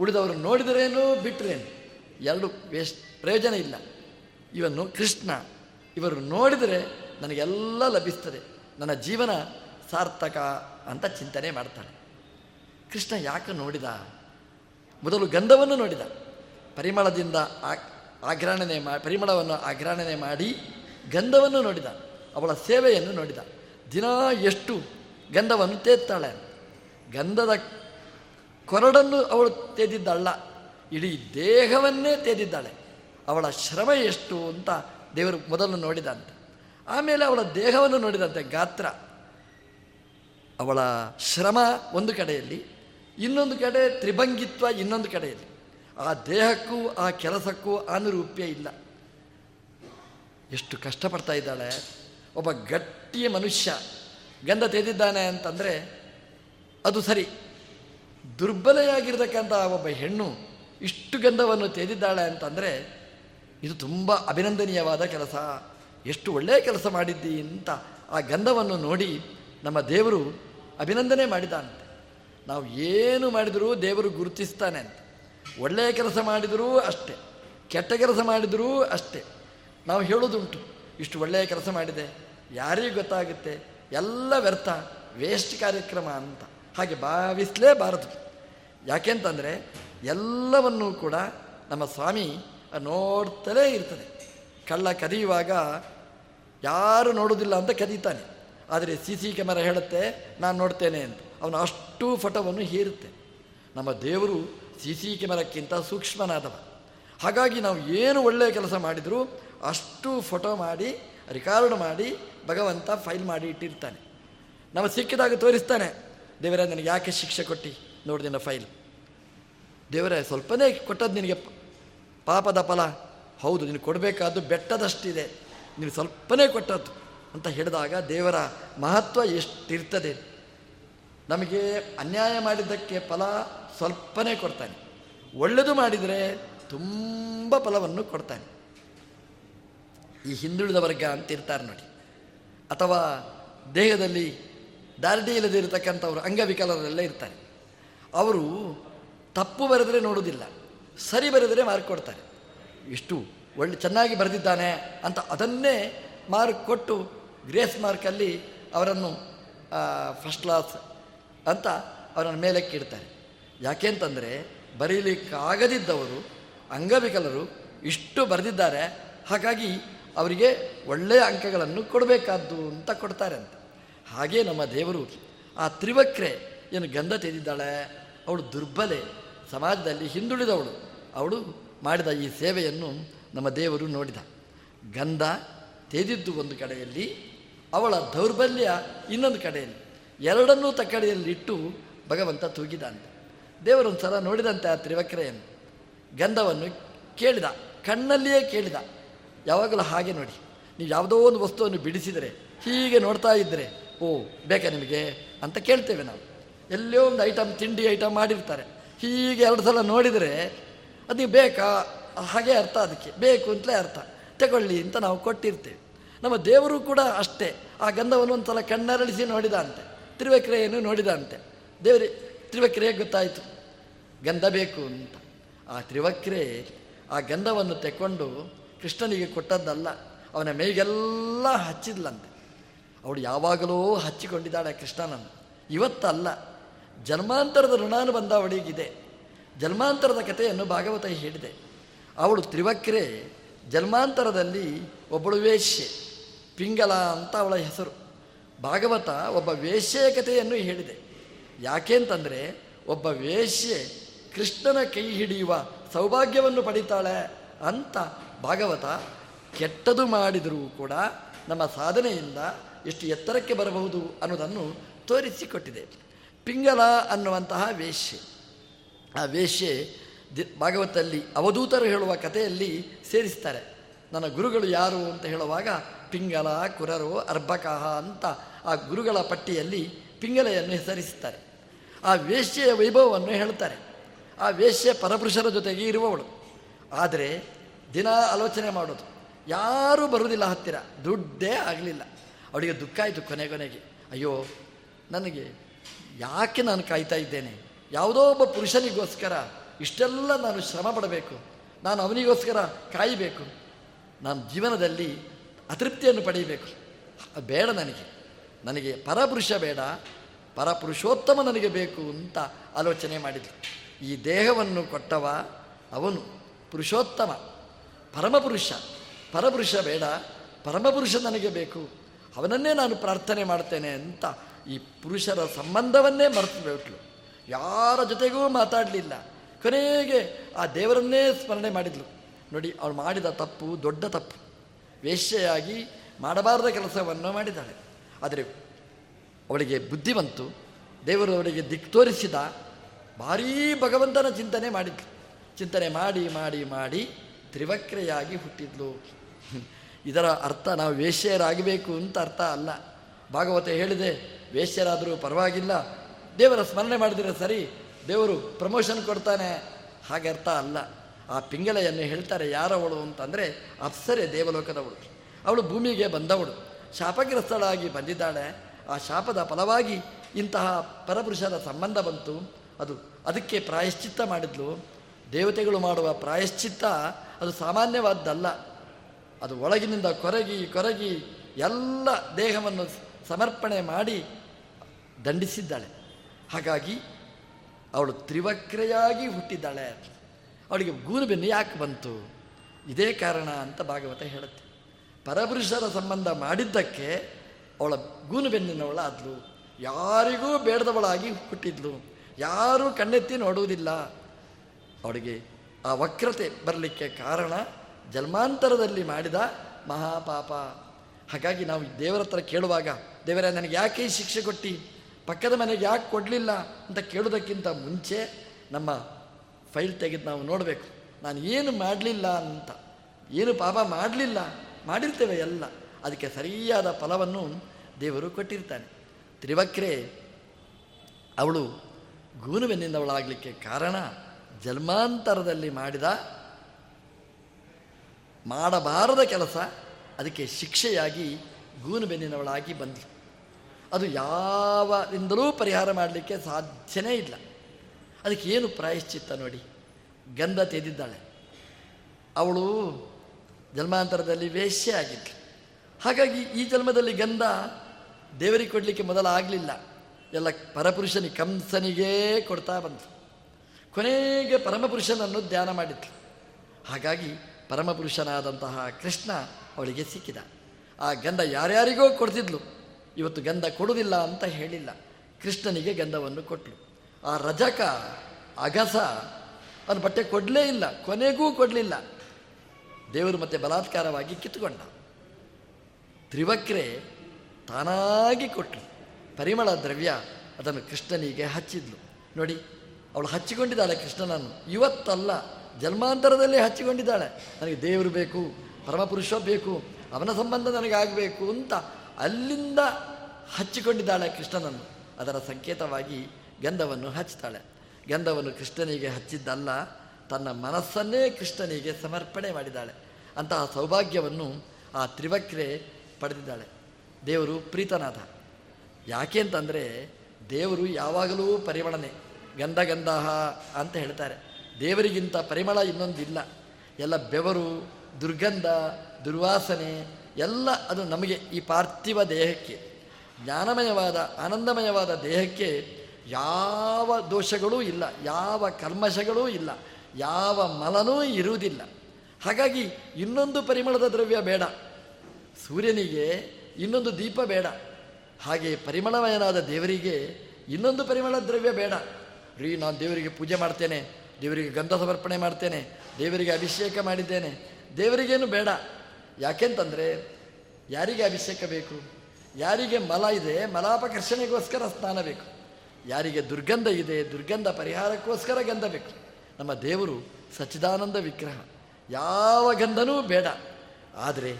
ಉಳಿದವರು ನೋಡಿದರೇನು ಬಿಟ್ಟರೇನು ಎರಡು ವೇಸ್ಟ್ ಪ್ರಯೋಜನ ಇಲ್ಲ. ಇವನು ಕೃಷ್ಣ. ಇವರು ನೋಡಿದರೆ ನನಗೆಲ್ಲ ಲಭಿಸ್ತದೆ. ನನ್ನ ಜೀವನ ಸಾರ್ಥಕ ಅಂತ ಚಿಂತನೆ ಮಾಡ್ತಾನೆ. ಕೃಷ್ಣ ಯಾಕೆ ನೋಡಿದ? ಮೊದಲು ಗಂಧವನ್ನು ನೋಡಿದ. ಪರಿಮಳದಿಂದ ಆಗ್ರಾಣನೆ ಮಾ ಪರಿಮಳವನ್ನು ಆಗ್ರಾಣನೆ ಮಾಡಿ ಗಂಧವನ್ನು ನೋಡಿದ. ಅವಳ ಸೇವೆಯನ್ನು ನೋಡಿದ. ದಿನ ಎಷ್ಟು ಗಂಧವನ್ನು ತೇತ್ತಾಳೆ ಗಂಧದ ಕೊರಡನ್ನು ಅವಳು ತೇದಿದ್ದಾಳ ಇಡೀ ದೇಹವನ್ನೇ ತೇದಿದ್ದಾಳೆ. ಅವಳ ಶ್ರಮ ಎಷ್ಟು ಅಂತ ದೇವರು ಮೊದಲು ನೋಡಿದಂತೆ. ಆಮೇಲೆ ಅವಳ ದೇಹವನ್ನು ನೋಡಿದಂತೆ ಗಾತ್ರ. ಅವಳ ಶ್ರಮ ಒಂದು ಕಡೆಯಲ್ಲಿ ಇನ್ನೊಂದು ಕಡೆ ತ್ರಿಭಂಗಿತ್ವ ಇನ್ನೊಂದು ಕಡೆ ಇದೆ ಆ ದೇಹಕ್ಕೂ, ಆ ಕೆಲಸಕ್ಕೂ ಅನುರೂಪ್ಯ ಇಲ್ಲ. ಎಷ್ಟು ಕಷ್ಟಪಡ್ತಾ ಇದ್ದಾಳೆ. ಒಬ್ಬ ಗಟ್ಟಿಯ ಮನುಷ್ಯ ಗಂಧ ತೆಗೆದಿದ್ದಾನೆ ಅಂತಂದರೆ ಅದು ಸರಿ. ದುರ್ಬಲೆಯಾಗಿರ್ತಕ್ಕಂಥ ಒಬ್ಬ ಹೆಣ್ಣು ಇಷ್ಟು ಗಂಧವನ್ನು ತೆಗೆದಿದ್ದಾಳೆ ಅಂತಂದರೆ ಇದು ತುಂಬ ಅಭಿನಂದನೀಯವಾದ ಕೆಲಸ. ಎಷ್ಟು ಒಳ್ಳೆಯ ಕೆಲಸ ಮಾಡಿದ್ದಿ ಅಂತ ಆ ಗಂಧವನ್ನು ನೋಡಿ ನಮ್ಮ ದೇವರು ಅಭಿನಂದನೆ ಮಾಡಿದ್ದಾನಂತೆ ನಾವು ಏನು ಮಾಡಿದರೂ ದೇವರು ಗುರುತಿಸ್ತಾನೆ ಅಂತ. ಒಳ್ಳೆಯ ಕೆಲಸ ಮಾಡಿದರೂ ಅಷ್ಟೇ, ಕೆಟ್ಟ ಕೆಲಸ ಮಾಡಿದರೂ ಅಷ್ಟೆ. ನಾವು ಹೇಳೋದುಂಟು ಇಷ್ಟು ಒಳ್ಳೆಯ ಕೆಲಸ ಮಾಡಿದೆ, ಯಾರಿಗೂ ಗೊತ್ತಾಗುತ್ತೆ, ಎಲ್ಲ ವ್ಯರ್ಥ ವೇಸ್ಟ್ ಕಾರ್ಯಕ್ರಮ ಅಂತ. ಹಾಗೆ ಭಾವಿಸಲೇಬಾರದು. ಯಾಕೆಂತಂದರೆ ಎಲ್ಲವನ್ನೂ ಕೂಡ ನಮ್ಮ ಸ್ವಾಮಿ ನೋಡ್ತಲೇ ಇರ್ತದೆ. ಕಳ್ಳ ಕದಿಯುವಾಗ ಯಾರು ನೋಡೋದಿಲ್ಲ ಅಂತ ಕದೀತಾನೆ. ಆದರೆ ಸಿ ಸಿ ಕ್ಯಾಮರಾ ಹೇಳುತ್ತೆ, ನಾನು ನೋಡ್ತೇನೆ ಅಂತ. ಅವನು ಅಷ್ಟು ಫೋಟೋವನ್ನು ಹೀರುತ್ತೆ. ನಮ್ಮ ದೇವರು ಸಿ ಸಿ ಕ್ಯಾಮರಕ್ಕಿಂತ ಸೂಕ್ಷ್ಮನಾದವ. ಹಾಗಾಗಿ ನಾವು ಏನು ಒಳ್ಳೆಯ ಕೆಲಸ ಮಾಡಿದರೂ ಅಷ್ಟು ಫೋಟೋ ಮಾಡಿ, ರೆಕಾರ್ಡ್ ಮಾಡಿ, ಭಗವಂತ ಫೈಲ್ ಮಾಡಿ ಇಟ್ಟಿರ್ತಾನೆ. ನಮಗೆ ಸಿಕ್ಕಿದಾಗ ತೋರಿಸ್ತಾನೆ, ದೇವರೇ ನನಗೆ ಯಾಕೆ ಶಿಕ್ಷೆ ಕೊಟ್ಟು? ನೋಡಿದಿನ ಫೈಲ್. ದೇವರೇ ಸ್ವಲ್ಪನೇ ಕೊಟ್ಟದ್ದು ನಿನಗೆ ಪಾಪದ ಫಲ. ಹೌದು, ನೀನು ಕೊಡಬೇಕಾದ್ದು ಬೆಟ್ಟದಷ್ಟಿದೆ. ನೀನು ಸ್ವಲ್ಪನೇ ಕೊಟ್ಟದ್ದು ಅಂತ ಹೇಳಿದಾಗ ದೇವರ ಮಹತ್ವ ಎಷ್ಟಿರ್ತದೆ? ನಮಗೆ ಅನ್ಯಾಯ ಮಾಡಿದ್ದಕ್ಕೆ ಫಲ ಸ್ವಲ್ಪನೇ ಕೊಡ್ತಾನೆ. ಒಳ್ಳೆಯದು ಮಾಡಿದರೆ ತುಂಬ ಫಲವನ್ನು ಕೊಡ್ತಾನೆ. ಈ ಹಿಂದುಳಿದ ವರ್ಗ ಅಂತ ಇರ್ತಾರೆ ನೋಡಿ. ಅಥವಾ ದೇಹದಲ್ಲಿ ದಾರ್ಢ್ಯ ಇಲ್ಲದೆ ಇರತಕ್ಕಂಥವ್ರು ಅಂಗವಿಕಲರೆಲ್ಲ ಇರ್ತಾರೆ. ಅವರು ತಪ್ಪು ಬರೆದರೆ ನೋಡೋದಿಲ್ಲ ಸರಿ ಬರೆದರೆ ಮಾರ್ಕ್ ಕೊಡ್ತಾರೆ. ಇಷ್ಟು ಒಳ್ಳೆ ಚೆನ್ನಾಗಿ ಬರೆದಿದ್ದಾನೆ ಅಂತ ಅದನ್ನೇ ಮಾರ್ಕ್ ಕೊಟ್ಟು, ಗ್ರೇಸ್ ಮಾರ್ಕಲ್ಲಿ ಅವರನ್ನು ಫಸ್ಟ್ ಕ್ಲಾಸ್ ಅಂತ ಅವರನ್ನು ಮೇಲಕ್ಕಿಡ್ತಾರೆ ಯಾಕೆಂತಂದರೆ ಬರೀಲಿಕ್ಕಾಗದಿದ್ದವರು, ಅಂಗವಿಕಲರು ಇಷ್ಟು ಬರೆದಿದ್ದಾರೆ, ಹಾಗಾಗಿ ಅವರಿಗೆ ಒಳ್ಳೆಯ ಅಂಕಗಳನ್ನು ಕೊಡಬೇಕಾದ್ದು ಅಂತ ಕೊಡ್ತಾರೆ ಅಂತ. ಹಾಗೇ ನಮ್ಮ ದೇವರು ಆ ತ್ರಿವಕ್ರೆ ಏನು ಗಂಧ ತೆಗೆದಿದ್ದಾಳೆ, ಅವಳು ದುರ್ಬಲೆ, ಸಮಾಜದಲ್ಲಿ ಹಿಂದುಳಿದವಳು, ಅವಳು ಮಾಡಿದ ಈ ಸೇವೆಯನ್ನು ನಮ್ಮ ದೇವರು ನೋಡಿದ. ಗಂಧ ತೆಗೆದಿದ್ದು ಒಂದು ಕಡೆಯಲ್ಲಿ, ಅವಳ ದೌರ್ಬಲ್ಯ ಇನ್ನೊಂದು ಕಡೆಯಲ್ಲಿ. ಎರಡನ್ನೂ ತಕ್ಕಡಿಯಲ್ಲಿಟ್ಟು ಭಗವಂತ ತೂಗಿದಂತೆ ದೇವರೊಂದು ಸಲ ನೋಡಿದಂತೆ ಆ ತ್ರಿವಕ್ರೆಯನ್ನು ಗಂಧವನ್ನು ಕೇಳಿದ, ಕಣ್ಣಲ್ಲಿಯೇ ಕೇಳಿದ, ಯಾವಾಗಲೂ ಹಾಗೆ ನೋಡಿ, ನೀವು ಯಾವುದೋ ಒಂದು ವಸ್ತುವನ್ನು ಬಿಡಿಸಿದರೆ, ಹೀಗೆ ನೋಡ್ತಾ ಇದ್ದರೆ, ಓ, ಬೇಕಾ ನಿಮಗೆ ಅಂತ ಕೇಳ್ತೇವೆ ನಾವು. ಎಲ್ಲೋ ಒಂದು ಐಟಮ್ ತಿಂಡಿ ಐಟಮ್ ಮಾಡಿರ್ತಾರೆ. ಹೀಗೆ ಎರಡು ಸಲ ನೋಡಿದರೆ ಅದು ಬೇಕಾ? ಹಾಗೆ ಅರ್ಥ ಅದಕ್ಕೆ. ಬೇಕು ಅಂತಲೇ ಅರ್ಥ. ತಗೊಳ್ಳಿ ಅಂತ ನಾವು ಕೊಟ್ಟಿರ್ತೇವೆ. ನಮ್ಮ ದೇವರು ಕೂಡ ಅಷ್ಟೇ. ಆ ಗಂಧವನ್ನು ಒಂದು ಸಲ ಕಣ್ಣರಳಿಸಿ ನೋಡಿದ ಅಂತೆ ತ್ರಿವಕ್ರೆಯನ್ನು ನೋಡಿದಂತೆ. ದೇವರೇ ತ್ರಿವಕ್ರೆಯೇ ಗೊತ್ತಾಯಿತು. ಗಂಧ ಬೇಕು ಅಂತ. ಆ ತ್ರಿವಕ್ರೆ ಆ ಗಂಧವನ್ನು ತೆಕ್ಕೊಂಡು ಕೃಷ್ಣನಿಗೆ ಕೊಟ್ಟದ್ದಲ್ಲ. ಅವನ ಮೈಗೆಲ್ಲ ಹಚ್ಚಿದ್ಲಂತೆ. ಅವಳು ಯಾವಾಗಲೂ ಹಚ್ಚಿಕೊಂಡಿದ್ದಾಳೆ ಕೃಷ್ಣನನ್ನು. ಇವತ್ತಲ್ಲ. ಜನ್ಮಾಂತರದ ಋಣಾನುಬಂಧ ಅವಳಿಗಿದೆ. ಜನ್ಮಾಂತರದ ಕಥೆಯನ್ನು ಭಾಗವತ ಹೇಳಿದೆ. ಅವಳು ತ್ರಿವಕ್ರೆ, ಜನ್ಮಾಂತರದಲ್ಲಿ ಒಬ್ಬಳು ವೇಶ್ಯೆ, ಪಿಂಗಲ ಅಂತ ಅವಳ ಹೆಸರು. ಭಾಗವತ ಒಬ್ಬ ವೇಶ್ಯೆಯ ಕಥೆಯನ್ನು ಹೇಳಿದೆ. ಯಾಕೆ ಅಂತಂದರೆ, ಒಬ್ಬ ವೇಶ್ಯೆ ಕೃಷ್ಣನ ಕೈ ಹಿಡಿಯುವ ಸೌಭಾಗ್ಯವನ್ನು ಪಡಿತಾಳೆ ಅಂತ ಭಾಗವತ ಕೆಟ್ಟದು ಮಾಡಿದರೂ ಕೂಡ ನಮ್ಮ ಸಾಧನೆಯಿಂದ ಎಷ್ಟು ಎತ್ತರಕ್ಕೆ ಬರಬಹುದು ಅನ್ನೋದನ್ನು ತೋರಿಸಿಕೊಟ್ಟಿದೆ. ಪಿಂಗಲ ಅನ್ನುವಂತಹ ವೇಶ್ಯೆ. ಆ ವೇಶ್ಯೆ ದಿ ಭಾಗವತಲ್ಲಿ ಅವಧೂತರು ಹೇಳುವ ಕಥೆಯಲ್ಲಿ ಸೇರಿಸ್ತಾರೆ. ನನ್ನ ಗುರುಗಳು ಯಾರು ಅಂತ ಹೇಳುವಾಗ, ಪಿಂಗಲ, ಕುರರು, ಅರ್ಭಕಃ ಅಂತ ಆ ಗುರುಗಳ ಪಟ್ಟಿಯಲ್ಲಿ ಪಿಂಗಲೆಯನ್ನು ಹೆಸರಿಸುತ್ತಾರೆ. ಆ ವೇಶ್ಯೆಯ ವೈಭವವನ್ನು ಹೇಳ್ತಾರೆ. ಆ ವೇಶ್ಯೆ ಪರಪುರುಷರ ಜೊತೆಗೆ ಇರುವವಳು. ಆದರೆ ದಿನ ಆಲೋಚನೆ ಮಾಡೋದು. ಯಾರೂ ಬರುವುದಿಲ್ಲ ಹತ್ತಿರ. ದುಡ್ಡೇ ಆಗಲಿಲ್ಲ. ಅವಳಿಗೆ ದುಃಖ ಆಯಿತು ಕೊನೆ ಕೊನೆಗೆ. ಅಯ್ಯೋ, ನನಗೆ ಯಾಕೆ ನಾನು ಕಾಯ್ತಾ ಇದ್ದೇನೆ? ಯಾವುದೋ ಒಬ್ಬ ಪುರುಷನಿಗೋಸ್ಕರ ಇಷ್ಟೆಲ್ಲ ನಾನು ಶ್ರಮ ಪಡಬೇಕು. ನಾನು ಅವನಿಗೋಸ್ಕರ ಕಾಯಬೇಕು. ನಾನು ಜೀವನದಲ್ಲಿ ಅತೃಪ್ತಿಯನ್ನು ಪಡೆಯಬೇಕು. ಬೇಡ ನನಗೆ. ನನಗೆ ಪರಪುರುಷ ಬೇಡ, ಪರಪುರುಷೋತ್ತಮ ನನಗೆ ಬೇಕು ಅಂತ ಆಲೋಚನೆ ಮಾಡಿದ್ರು ಈ ದೇಹವನ್ನು ಕೊಟ್ಟವ ಅವನು ಪುರುಷೋತ್ತಮ, ಪರಮಪುರುಷ. ಪರಪುರುಷ ಬೇಡ, ಪರಮಪುರುಷ ನನಗೆ ಬೇಕು. ಅವನನ್ನೇ ನಾನು ಪ್ರಾರ್ಥನೆ ಮಾಡ್ತೇನೆ ಅಂತ ಈ ಪುರುಷರ ಸಂಬಂಧವನ್ನೇ ಮರೆತು ಬಿಟ್ಲು. ಯಾರ ಜೊತೆಗೂ ಮಾತಾಡಲಿಲ್ಲ. ಕೊನೆಗೆ ಆ ದೇವರನ್ನೇ ಸ್ಮರಣೆ ಮಾಡಿದ್ಲು. ನೋಡಿ, ಅವಳು ಮಾಡಿದ ತಪ್ಪು ದೊಡ್ಡ ತಪ್ಪು. ವೇಶ್ಯೆಯಾಗಿ ಮಾಡಬಾರದ ಕೆಲಸವನ್ನು ಮಾಡಿದ್ದಾಳೆ. ಆದರೆ ಅವಳಿಗೆ ಬುದ್ಧಿ ಬಂತು. ದೇವರು ಅವಳಿಗೆ ದಿಕ್ ತೋರಿಸಿದ ಭಾರೀ ಭಗವಂತನ ಚಿಂತನೆ ಮಾಡಿದ್ಲು ಚಿಂತನೆ ಮಾಡಿ ಮಾಡಿ ಮಾಡಿ ತ್ರಿವಕ್ರೆಯಾಗಿ ಹುಟ್ಟಿದ್ಲು. ಇದರ ಅರ್ಥ ನಾವು ವೇಶ್ಯರಾಗಬೇಕು ಅಂತ ಅರ್ಥ ಅಲ್ಲ. ಭಾಗವತ ಹೇಳಿದೆ, ವೇಶ್ಯರಾದರೂ ಪರವಾಗಿಲ್ಲ. ದೇವರ ಸ್ಮರಣೆ ಮಾಡಿದರೆ ಸರಿ, ದೇವರು ಪ್ರಮೋಷನ್ ಕೊಡ್ತಾನೆ. ಹಾಗೆ ಅರ್ಥ ಅಲ್ಲ. ಆ ಪಿಂಗಳೆಯನ್ನು ಹೇಳ್ತಾರೆ ಯಾರವಳು ಅಂತಂದರೆ ಅಪ್ಸರೆ ದೇವಲೋಕದವಳು. ಅವಳು ಭೂಮಿಗೆ ಬಂದವಳು. ಶಾಪಗ್ರಸ್ತಳಾಗಿ ಬಂದಿದ್ದಾಳೆ. ಆ ಶಾಪದ ಫಲವಾಗಿ ಇಂತಹ ಪರಪುರುಷರ ಸಂಬಂಧ ಬಂತು. ಅದು ಅದಕ್ಕೆ ಪ್ರಾಯಶ್ಚಿತ್ತ ಮಾಡಿದ್ಲು. ದೇವತೆಗಳು ಮಾಡುವ ಪ್ರಾಯಶ್ಚಿತ್ತ ಅದು ಸಾಮಾನ್ಯವಾದ್ದಲ್ಲ. ಅದು ಒಳಗಿನಿಂದ ಕೊರಗಿ ಕೊರಗಿ ಎಲ್ಲ ದೇಹವನ್ನು ಸಮರ್ಪಣೆ ಮಾಡಿ ದಂಡಿಸಿದ್ದಾಳೆ. ಹಾಗಾಗಿ ಅವಳು ತ್ರಿವಕ್ರೆಯಾಗಿ ಹುಟ್ಟಿದ್ದಾಳೆ. ಅವಳಿಗೆ ಗೂರುಬೆನ್ನು ಯಾಕೆ ಬಂತು? ಇದೇ ಕಾರಣ ಅಂತ ಭಾಗವತ ಹೇಳುತ್ತೆ. ಪರಪುರುಷರ ಸಂಬಂಧ ಮಾಡಿದ್ದಕ್ಕೆ ಅವಳ ಗೂನು ಯಾರಿಗೂ ಬೇಡದವಳಾಗಿ ಹುಟ್ಟಿದ್ಲು. ಯಾರೂ ಕಣ್ಣೆತ್ತಿ ನೋಡುವುದಿಲ್ಲ. ಅವಳಿಗೆ ಆ ವಕ್ರತೆ ಬರಲಿಕ್ಕೆ ಕಾರಣ ಜನ್ಮಾಂತರದಲ್ಲಿ ಮಾಡಿದ ಮಹಾಪಾಪ. ಹಾಗಾಗಿ ನಾವು ದೇವರ ಹತ್ರ ಕೇಳುವಾಗ, ದೇವರೇ, ನನಗೆ ಯಾಕೆ ಈ ಶಿಕ್ಷೆ ಕೊಟ್ಟು? ಪಕ್ಕದ ಮನೆಗೆ ಯಾಕೆ ಕೊಡಲಿಲ್ಲ ಅಂತ ಕೇಳೋದಕ್ಕಿಂತ ಮುಂಚೆ ನಮ್ಮ ಫೈಲ್ ತೆಗೆದು ನಾವು ನೋಡಬೇಕು. ನಾನು ಏನು ಮಾಡಲಿಲ್ಲ ಅಂತ. ಏನು ಪಾಪ ಮಾಡಲಿಲ್ಲ? ಮಾಡಿರ್ತೇವೆ ಎಲ್ಲ. ಅದಕ್ಕೆ ಸರಿಯಾದ ಫಲವನ್ನು ದೇವರು ಕೊಟ್ಟಿರ್ತಾನೆ. ತ್ರಿವಕ್ರೆ, ಅವಳು ಗೂನುವೆನ್ನಿಂದವಳಾಗಲಿಕ್ಕೆ ಕಾರಣ ಜನ್ಮಾಂತರದಲ್ಲಿ ಮಾಡಿದ ಮಾಡಬಾರದ ಕೆಲಸ, ಅದಕ್ಕೆ ಶಿಕ್ಷೆಯಾಗಿ ಗೂನು ಬೆನ್ನಿನವಳಾಗಿ ಬಂದಳು ಅದು ಯಾವಿಂದಲೂ ಪರಿಹಾರ ಮಾಡಲಿಕ್ಕೆ ಸಾಧ್ಯನೇ ಇಲ್ಲ. ಅದಕ್ಕೆ ಏನು ಪ್ರಾಯಶ್ಚಿತ್ತ ನೋಡಿ. ಗಂಧ ತೆಗೆದಿದ್ದಾಳೆ. ಅವಳು ಜನ್ಮಾಂತರದಲ್ಲಿ ವೇಶ್ಯ ಆಗಿದ್ಲು ಹಾಗಾಗಿ ಈ ಜನ್ಮದಲ್ಲಿ ಗಂಧ ದೇವರಿಗೆ ಕೊಡಲಿಕ್ಕೆ ಮೊದಲ ಆಗಲಿಲ್ಲ ಎಲ್ಲ ಪರಪುರುಷನಿಗೆ ಕಂಸನಿಗೇ ಕೊಡ್ತಾ ಬಂತು. ಕೊನೆಗೆ ಪರಮಪುರುಷನನ್ನು ಧ್ಯಾನ ಮಾಡಿದ್ಲು. ಹಾಗಾಗಿ ಪರಮಪುರುಷನಾದಂತಹ ಕೃಷ್ಣ ಅವಳಿಗೆ ಸಿಕ್ಕಿದ. ಆ ಗಂಧ ಯಾರ್ಯಾರಿಗೋ ಕೊಡ್ತಿದ್ಲು. ಇವತ್ತು ಗಂಧ ಕೊಡುವುದಿಲ್ಲ ಅಂತ ಹೇಳಿಲ್ಲ. ಕೃಷ್ಣನಿಗೆ ಗಂಧವನ್ನು ಕೊಟ್ಟಳು ಆ ರಜಕ, ಅಗಸ, ಅವನು ಬಟ್ಟೆ ಕೊಡಲೇ ಇಲ್ಲ. ಕೊನೆಗೂ ಕೊಡಲಿಲ್ಲ. ದೇವರು ಮತ್ತೆ ಬಲಾತ್ಕಾರವಾಗಿ ಕಿತ್ತುಕೊಂಡ. ತ್ರಿವಕ್ರೆ ತಾನಾಗಿ ಕೊಟ್ಟಳು ಪರಿಮಳ ದ್ರವ್ಯ ಅದನ್ನು ಕೃಷ್ಣನಿಗೆ ಹಚ್ಚಿದ್ಲು. ನೋಡಿ, ಅವಳು ಹಚ್ಚಿಕೊಂಡಿದ್ದಾಳೆ ಕೃಷ್ಣನನ್ನು. ಇವತ್ತಲ್ಲ, ಜನ್ಮಾಂತರದಲ್ಲಿ ಹಚ್ಚಿಕೊಂಡಿದ್ದಾಳೆ. ನನಗೆ ದೇವರು ಬೇಕು, ಪರಮಪುರುಷ ಬೇಕು, ಅವನ ಸಂಬಂಧ ನನಗಾಗಬೇಕು ಅಂತ ಅಲ್ಲಿಂದ ಹಚ್ಚಿಕೊಂಡಿದ್ದಾಳೆ ಕೃಷ್ಣನನ್ನು. ಅದರ ಸಂಕೇತವಾಗಿ ಗಂಧವನ್ನು ಹಚ್ತಾಳೆ. ಗಂಧವನ್ನು ಕೃಷ್ಣನಿಗೆ ಹಚ್ಚಿದ್ದಲ್ಲ ತನ್ನ ಮನಸ್ಸನ್ನೇ ಕೃಷ್ಣನಿಗೆ ಸಮರ್ಪಣೆ ಮಾಡಿದ್ದಾಳೆ. ಅಂತಹ ಸೌಭಾಗ್ಯವನ್ನು ಆ ತ್ರಿವಕ್ರೆ ಪಡೆದಿದ್ದಾಳೆ. ದೇವರು ಪ್ರೀತನಾದ. ಯಾಕೆ ಅಂತಂದರೆ ದೇವರು ಯಾವಾಗಲೂ ಪರಿಮಳನೆ. ಗಂಧ ಗಂಧಃ ಅಂತ ಹೇಳ್ತಾರೆ. ದೇವರಿಗಿಂತ ಪರಿಮಳ ಇನ್ನೊಂದಿಲ್ಲ. ಎಲ್ಲ ಬೆವರು, ದುರ್ಗಂಧ, ದುರ್ವಾಸನೆ ಎಲ್ಲ ಅದು ನಮಗೆ ಈ ಪಾರ್ಥಿವ ದೇಹಕ್ಕೆ. ಜ್ಞಾನಮಯವಾದ, ಆನಂದಮಯವಾದ ದೇಹಕ್ಕೆ ಯಾವ ದೋಷಗಳೂ ಇಲ್ಲ, ಯಾವ ಕಲ್ಮಶಗಳೂ ಇಲ್ಲ. ಯಾವ ಮಲನೂ ಇರುವುದಿಲ್ಲ. ಹಾಗಾಗಿ ಇನ್ನೊಂದು ಪರಿಮಳದ ದ್ರವ್ಯ ಬೇಡ. ಸೂರ್ಯನಿಗೆ ಇನ್ನೊಂದು ದೀಪ ಬೇಡ. ಹಾಗೆ ಪರಿಮಳಮಯನಾದ ದೇವರಿಗೆ ಇನ್ನೊಂದು ಪರಿಮಳ ದ್ರವ್ಯ ಬೇಡ. ರೀ, ನಾನು ದೇವರಿಗೆ ಪೂಜೆ ಮಾಡ್ತೇನೆ, ದೇವರಿಗೆ ಗಂಧ ಸಮರ್ಪಣೆ ಮಾಡ್ತೇನೆ, ದೇವರಿಗೆ ಅಭಿಷೇಕ ಮಾಡಿದ್ದೇನೆ. ದೇವರಿಗೇನು ಬೇಡ. ಯಾಕೆಂತಂದರೆ ಯಾರಿಗೆ ಅಭಿಷೇಕ ಬೇಕು? ಯಾರಿಗೆ ಮಲ ಇದೆ, ಮಲಾಪಕರ್ಷಣೆಗೋಸ್ಕರ ಸ್ನಾನ ಬೇಕು. ಯಾರಿಗೆ ದುರ್ಗಂಧ ಇದೆ, ದುರ್ಗಂಧ ಪರಿಹಾರಕ್ಕೋಸ್ಕರ ಗಂಧ ಬೇಕು. ನಮ್ಮ ದೇವರು ಸಚ್ಚಿದಾನಂದ ವಿಗ್ರಹ. ಯಾವ ಗಂಧನೂ ಬೇಡ. ಆದರೆ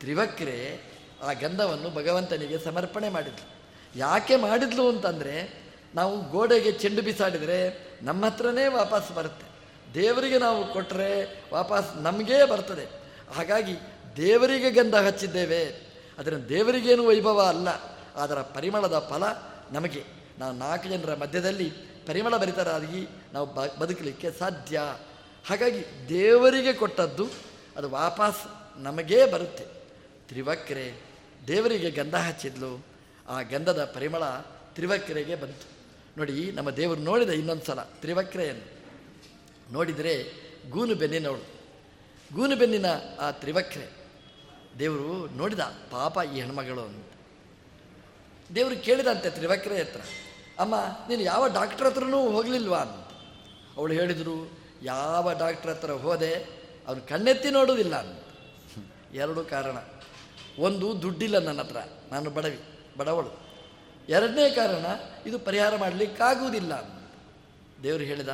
ತ್ರಿವಕ್ರೆ ಆ ಗಂಧವನ್ನು ಭಗವಂತನಿಗೆ ಸಮರ್ಪಣೆ ಮಾಡಿದ್ಲು. ಯಾಕೆ ಮಾಡಿದ್ಲು ಅಂತಂದರೆ ನಾವು ಗೋಡೆಗೆ ಚೆಂಡು ಬಿಸಾಡಿದರೆ ನಮ್ಮ ಹತ್ರನೇ ವಾಪಸ್ ಬರುತ್ತೆ. ದೇವರಿಗೆ ನಾವು ಕೊಟ್ಟರೆ ವಾಪಸ್ ನಮಗೇ ಬರ್ತದೆ. ಹಾಗಾಗಿ ದೇವರಿಗೆ ಗಂಧ ಹಚ್ಚಿದ್ದೇವೆ. ಅದರ ದೇವರಿಗೇನು ವೈಭವ ಅಲ್ಲ. ಅದರ ಪರಿಮಳದ ಫಲ ನಮಗೆ. ನಾವು ನಾಲ್ಕು ಜನರ ಮಧ್ಯದಲ್ಲಿ ಪರಿಮಳ ಭರಿತರಾಗಿ ನಾವು ಬ, ಬದುಕಲಿಕ್ಕೆ ಸಾಧ್ಯ. ಹಾಗಾಗಿ ದೇವರಿಗೆ ಕೊಟ್ಟದ್ದು ಅದು ವಾಪಸ್ ನಮಗೇ ಬರುತ್ತೆ. ತ್ರಿವಕ್ರೆ, ದೇವರಿಗೆ ಗಂಧ ಹಚ್ಚಿದ್ಲು. ಆ ಗಂಧದ ಪರಿಮಳ ತ್ರಿವಕ್ರೆಗೆ ಬಂತು. ನೋಡಿ, ನಮ್ಮ ದೇವರು ನೋಡಿದ ಇನ್ನೊಂದು ಸಲ ತ್ರಿವಕ್ರೆಯನ್ನು. ನೋಡಿದರೆ ಗೂನು ಬೆನ್ನಿನವಳು ಗೂನು ಬೆನ್ನಿನ ಆ ತ್ರಿವಕ್ರೆ, ದೇವರು ನೋಡಿದ ಪಾಪ ಈ ಹೆಣ್ಮಗಳು ಅಂತ. ದೇವರು ಕೇಳಿದಂತೆ ತ್ರಿವಕ್ರೆ ಹತ್ರ. ಅಮ್ಮ, ನೀನು ಯಾವ ಡಾಕ್ಟ್ರ್ ಹತ್ರನೂ ಹೋಗಲಿಲ್ವಾ ಅಂತ. ಅವಳು ಹೇಳಿದರು, ಯಾವ ಡಾಕ್ಟ್ರ್ ಹತ್ರ ಹೋದೆ, ಅವನು ಕಣ್ಣೆತ್ತಿ ನೋಡುವುದಿಲ್ಲ ಅಂತ. ಎರಡು ಕಾರಣ. ಒಂದು, ದುಡ್ಡಿಲ್ಲ ನನ್ನ ಹತ್ರ. ನಾನು ಬಡವಿ, ಬಡವಳು. ಎರಡನೇ ಕಾರಣ, ಇದು ಪರಿಹಾರ ಮಾಡಲಿಕ್ಕಾಗುವುದಿಲ್ಲ ದೇವರು ಹೇಳಿದ,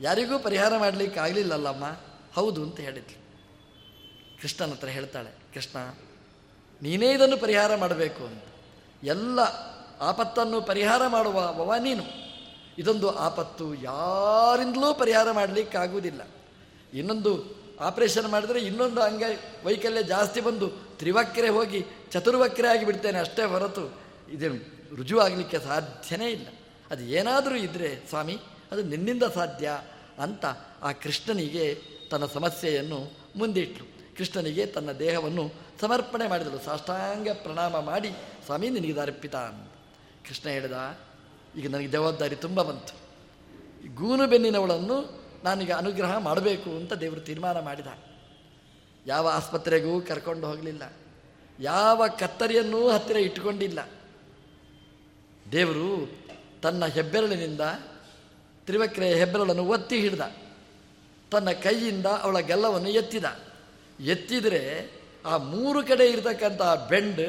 ಯಾರಿಗೂ ಪರಿಹಾರ ಮಾಡಲಿಕ್ಕಾಗಲಿಲ್ಲಲ್ಲಮ್ಮ ಹೌದು ಅಂತ ಹೇಳಿದ್ಲು. ಕೃಷ್ಣನ ಹತ್ರ ಹೇಳ್ತಾಳೆ, ಕೃಷ್ಣ, ನೀನೇ ಇದನ್ನು ಪರಿಹಾರ ಮಾಡಬೇಕು ಅಂತ. ಎಲ್ಲ ಆಪತ್ತನ್ನು ಪರಿಹಾರ ಮಾಡುವ ಅವ ನೀನು. ಇದೊಂದು ಆಪತ್ತು ಯಾರಿಂದಲೂ ಪರಿಹಾರ ಮಾಡಲಿಕ್ಕಾಗುವುದಿಲ್ಲ. ಇನ್ನೊಂದು ಆಪರೇಷನ್ ಮಾಡಿದರೆ ಇನ್ನೊಂದು ಅಂಗ ವೈಕಲ್ಯ ಜಾಸ್ತಿ ಬಂದು ತ್ರಿವಕ್ರೆ ಹೋಗಿ ಚತುರ್ವಕ್ರೆ ಆಗಿಬಿಡ್ತೇನೆ ಅಷ್ಟೇ ಹೊರತು ಇದೇನು ರುಜುವಾಗಲಿಕ್ಕೆ ಸಾಧ್ಯನೇ ಇಲ್ಲ. ಅದು ಏನಾದರೂ ಇದ್ದರೆ ಸ್ವಾಮಿ, ಅದು ನಿನ್ನಿಂದ ಸಾಧ್ಯ ಅಂತ ಆ ಕೃಷ್ಣನಿಗೆ ತನ್ನ ಸಮಸ್ಯೆಯನ್ನು ಮುಂದಿಟ್ಲು. ಕೃಷ್ಣನಿಗೆ ತನ್ನ ದೇಹವನ್ನು ಸಮರ್ಪಣೆ ಮಾಡಿದಳು. ಸಾಷ್ಟಾಂಗ ಪ್ರಣಾಮ ಮಾಡಿ, ಸ್ವಾಮಿ ನಿನಗೆ ಅರ್ಪಿತ ಅಂತ ಕೃಷ್ಣ ಹೇಳಿದ, ಈಗ ನನಗೆ ಜವಾಬ್ದಾರಿ ತುಂಬ ಬಂತು. ಗೂನು ಬೆನ್ನಿನವಳನ್ನು ನಾನೀಗ ಅನುಗ್ರಹ ಮಾಡಬೇಕು ಅಂತ ದೇವರು ತೀರ್ಮಾನ ಮಾಡಿದ. ಯಾವ ಆಸ್ಪತ್ರೆಗೂ ಕರ್ಕೊಂಡು ಹೋಗಲಿಲ್ಲ. ಯಾವ ಕತ್ತರಿಯನ್ನೂ ಹತ್ತಿರ ಇಟ್ಟುಕೊಂಡಿಲ್ಲ. ದೇವರು ತನ್ನ ಹೆಬ್ಬೆರಳಿನಿಂದ, ತ್ರಿವಕ್ರೆಯ ಹೆಬ್ಬೆರಳನ್ನು ಒತ್ತಿ ಹಿಡಿದ. ತನ್ನ ಕೈಯಿಂದ ಅವಳ ಗೆಲ್ಲವನ್ನು ಎತ್ತಿದ. ಎತ್ತಿದರೆ ಆ ಮೂರು ಕಡೆ ಇರತಕ್ಕಂಥ ಬೆಂಡ್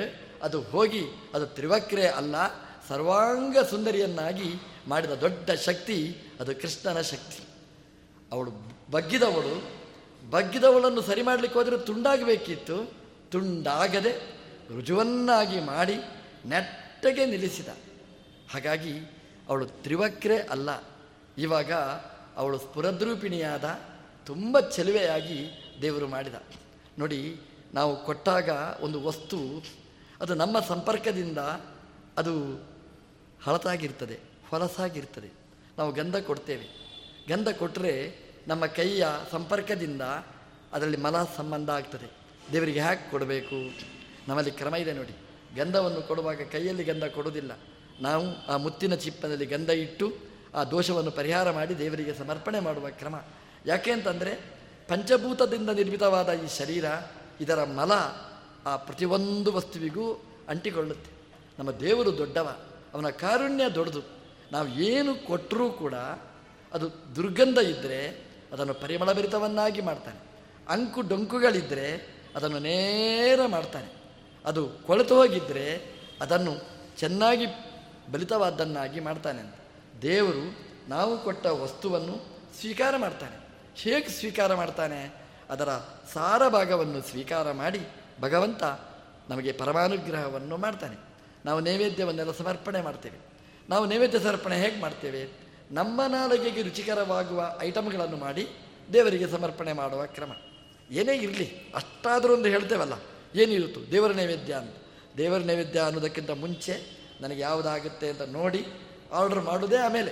ಅದು ಹೋಗಿ ಅದು ತ್ರಿವಕ್ರೆ ಅಲ್ಲ ಸರ್ವಾಂಗ ಸುಂದರಿಯನ್ನಾಗಿ ಮಾಡಿದ ದೊಡ್ಡ ಶಕ್ತಿ ಅದು ಕೃಷ್ಣನ ಶಕ್ತಿ. ಅವಳು ಬಗ್ಗಿದವಳು, ಬಗ್ಗಿದವಳನ್ನು ಸರಿ ಮಾಡಲಿಕ್ಕೆ ಹೋದರೆ ತುಂಡಾಗಬೇಕಿತ್ತು. ತುಂಡಾಗದೆ ರುಜುವನ್ನಾಗಿ ಮಾಡಿ ನೆಟ್ಟಗೆ ನಿಲ್ಲಿಸಿದ. ಹಾಗಾಗಿ ಅವಳು ತ್ರಿವಕ್ರೆ ಅಲ್ಲ. ಇವಾಗ ಅವಳು ಸ್ಫುರದ್ರೂಪಿಣಿಯಾದ, ತುಂಬ ಚೆಲುವೆಯಾಗಿ ದೇವರು ಮಾಡಿದ. ನೋಡಿ, ನಾವು ಕೊಟ್ಟಾಗ ಒಂದು ವಸ್ತು, ಅದು ನಮ್ಮ ಸಂಪರ್ಕದಿಂದ, ಅದು ಹಳತಾಗಿರ್ತದೆ, ಹೊಲಸಾಗಿರ್ತದೆ. ನಾವು ಗಂಧ ಕೊಡ್ತೇವೆ. ಗಂಧ ಕೊಟ್ಟರೆ ನಮ್ಮ ಕೈಯ ಸಂಪರ್ಕದಿಂದ ಅದರಲ್ಲಿ ಮಲ ಸಂಬಂಧ ಆಗ್ತದೆ. ದೇವರಿಗೆ ಹ್ಯಾಕ್ ಕೊಡಬೇಕು? ನಮ್ಮಲ್ಲಿ ಕ್ರಮ ಇದೆ ನೋಡಿ. ಗಂಧವನ್ನು ಕೊಡುವಾಗ ಕೈಯಲ್ಲಿ ಗಂಧ ಕೊಡುವುದಿಲ್ಲ. ನಾವು ಆ ಮುತ್ತಿನ ಚಿಪ್ಪನಲ್ಲಿ ಗಂಧ ಇಟ್ಟು ಆ ದೋಷವನ್ನು ಪರಿಹಾರ ಮಾಡಿ ದೇವರಿಗೆ ಸಮರ್ಪಣೆ ಮಾಡುವ ಕ್ರಮ. ಯಾಕೆ ಅಂತಂದರೆ ಪಂಚಭೂತದಿಂದ ನಿರ್ಮಿತವಾದ ಈ ಶರೀರ, ಇದರ ಮಲ ಆ ಪ್ರತಿಯೊಂದು ವಸ್ತುವಿಗೂ ಅಂಟಿಕೊಳ್ಳುತ್ತೆ. ನಮ್ಮ ದೇವರು ದೊಡ್ಡವ. ಅವನ ಕಾರುಣ್ಯ ದೊಡ್ಡದು. ನಾವು ಏನು ಕೊಟ್ಟರೂ ಕೂಡ ಅದು ದುರ್ಗಂಧ ಇದ್ದರೆ ಅದನ್ನು ಪರಿಮಳಭರಿತವನ್ನಾಗಿ ಮಾಡ್ತಾನೆ. ಅಂಕು ಡೊಂಕುಗಳಿದ್ದರೆ ಅದನ್ನು ನೇರ ಮಾಡ್ತಾನೆ. ಅದು ಕೊಳೆತು ಹೋಗಿದ್ದರೆ ಅದನ್ನು ಚೆನ್ನಾಗಿ ಬಲಿತವಾದ್ದನ್ನಾಗಿ ಮಾಡ್ತಾನೆ ಅಂತ. ದೇವರು ನಾವು ಕೊಟ್ಟ ವಸ್ತುವನ್ನು ಸ್ವೀಕಾರ ಮಾಡ್ತಾನೆ. ಹೇಗೆ ಸ್ವೀಕಾರ ಮಾಡ್ತಾನೆ? ಅದರ ಸಾರ ಭಾಗವನ್ನು ಸ್ವೀಕಾರ ಮಾಡಿ ಭಗವಂತ ನಮಗೆ ಪರಮಾನುಗ್ರಹವನ್ನು ಮಾಡ್ತಾನೆ. ನಾವು ನೈವೇದ್ಯವನ್ನೆಲ್ಲ ಸಮರ್ಪಣೆ ಮಾಡ್ತೇವೆ. ನಾವು ನೈವೇದ್ಯ ಸಮರ್ಪಣೆ ಹೇಗೆ ಮಾಡ್ತೇವೆ? ನಮ್ಮ ನಾಲಿಗೆಗೆ ರುಚಿಕರವಾಗುವ ಐಟಮ್ಗಳನ್ನು ಮಾಡಿ ದೇವರಿಗೆ ಸಮರ್ಪಣೆ ಮಾಡುವ ಕ್ರಮ. ಏನೇ ಇರಲಿ, ಅಷ್ಟಾದರೂ ಒಂದು ಹೇಳ್ತೇವಲ್ಲ ಏನಿರುತ್ತು ದೇವರ ನೈವೇದ್ಯ ಅಂತ. ದೇವರ ನೈವೇದ್ಯ ಅನ್ನೋದಕ್ಕಿಂತ ಮುಂಚೆ ನನಗೆ ಯಾವುದಾಗುತ್ತೆ ಅಂತ ನೋಡಿ ಆರ್ಡರ್ ಮಾಡೋದೇ ಆಮೇಲೆ.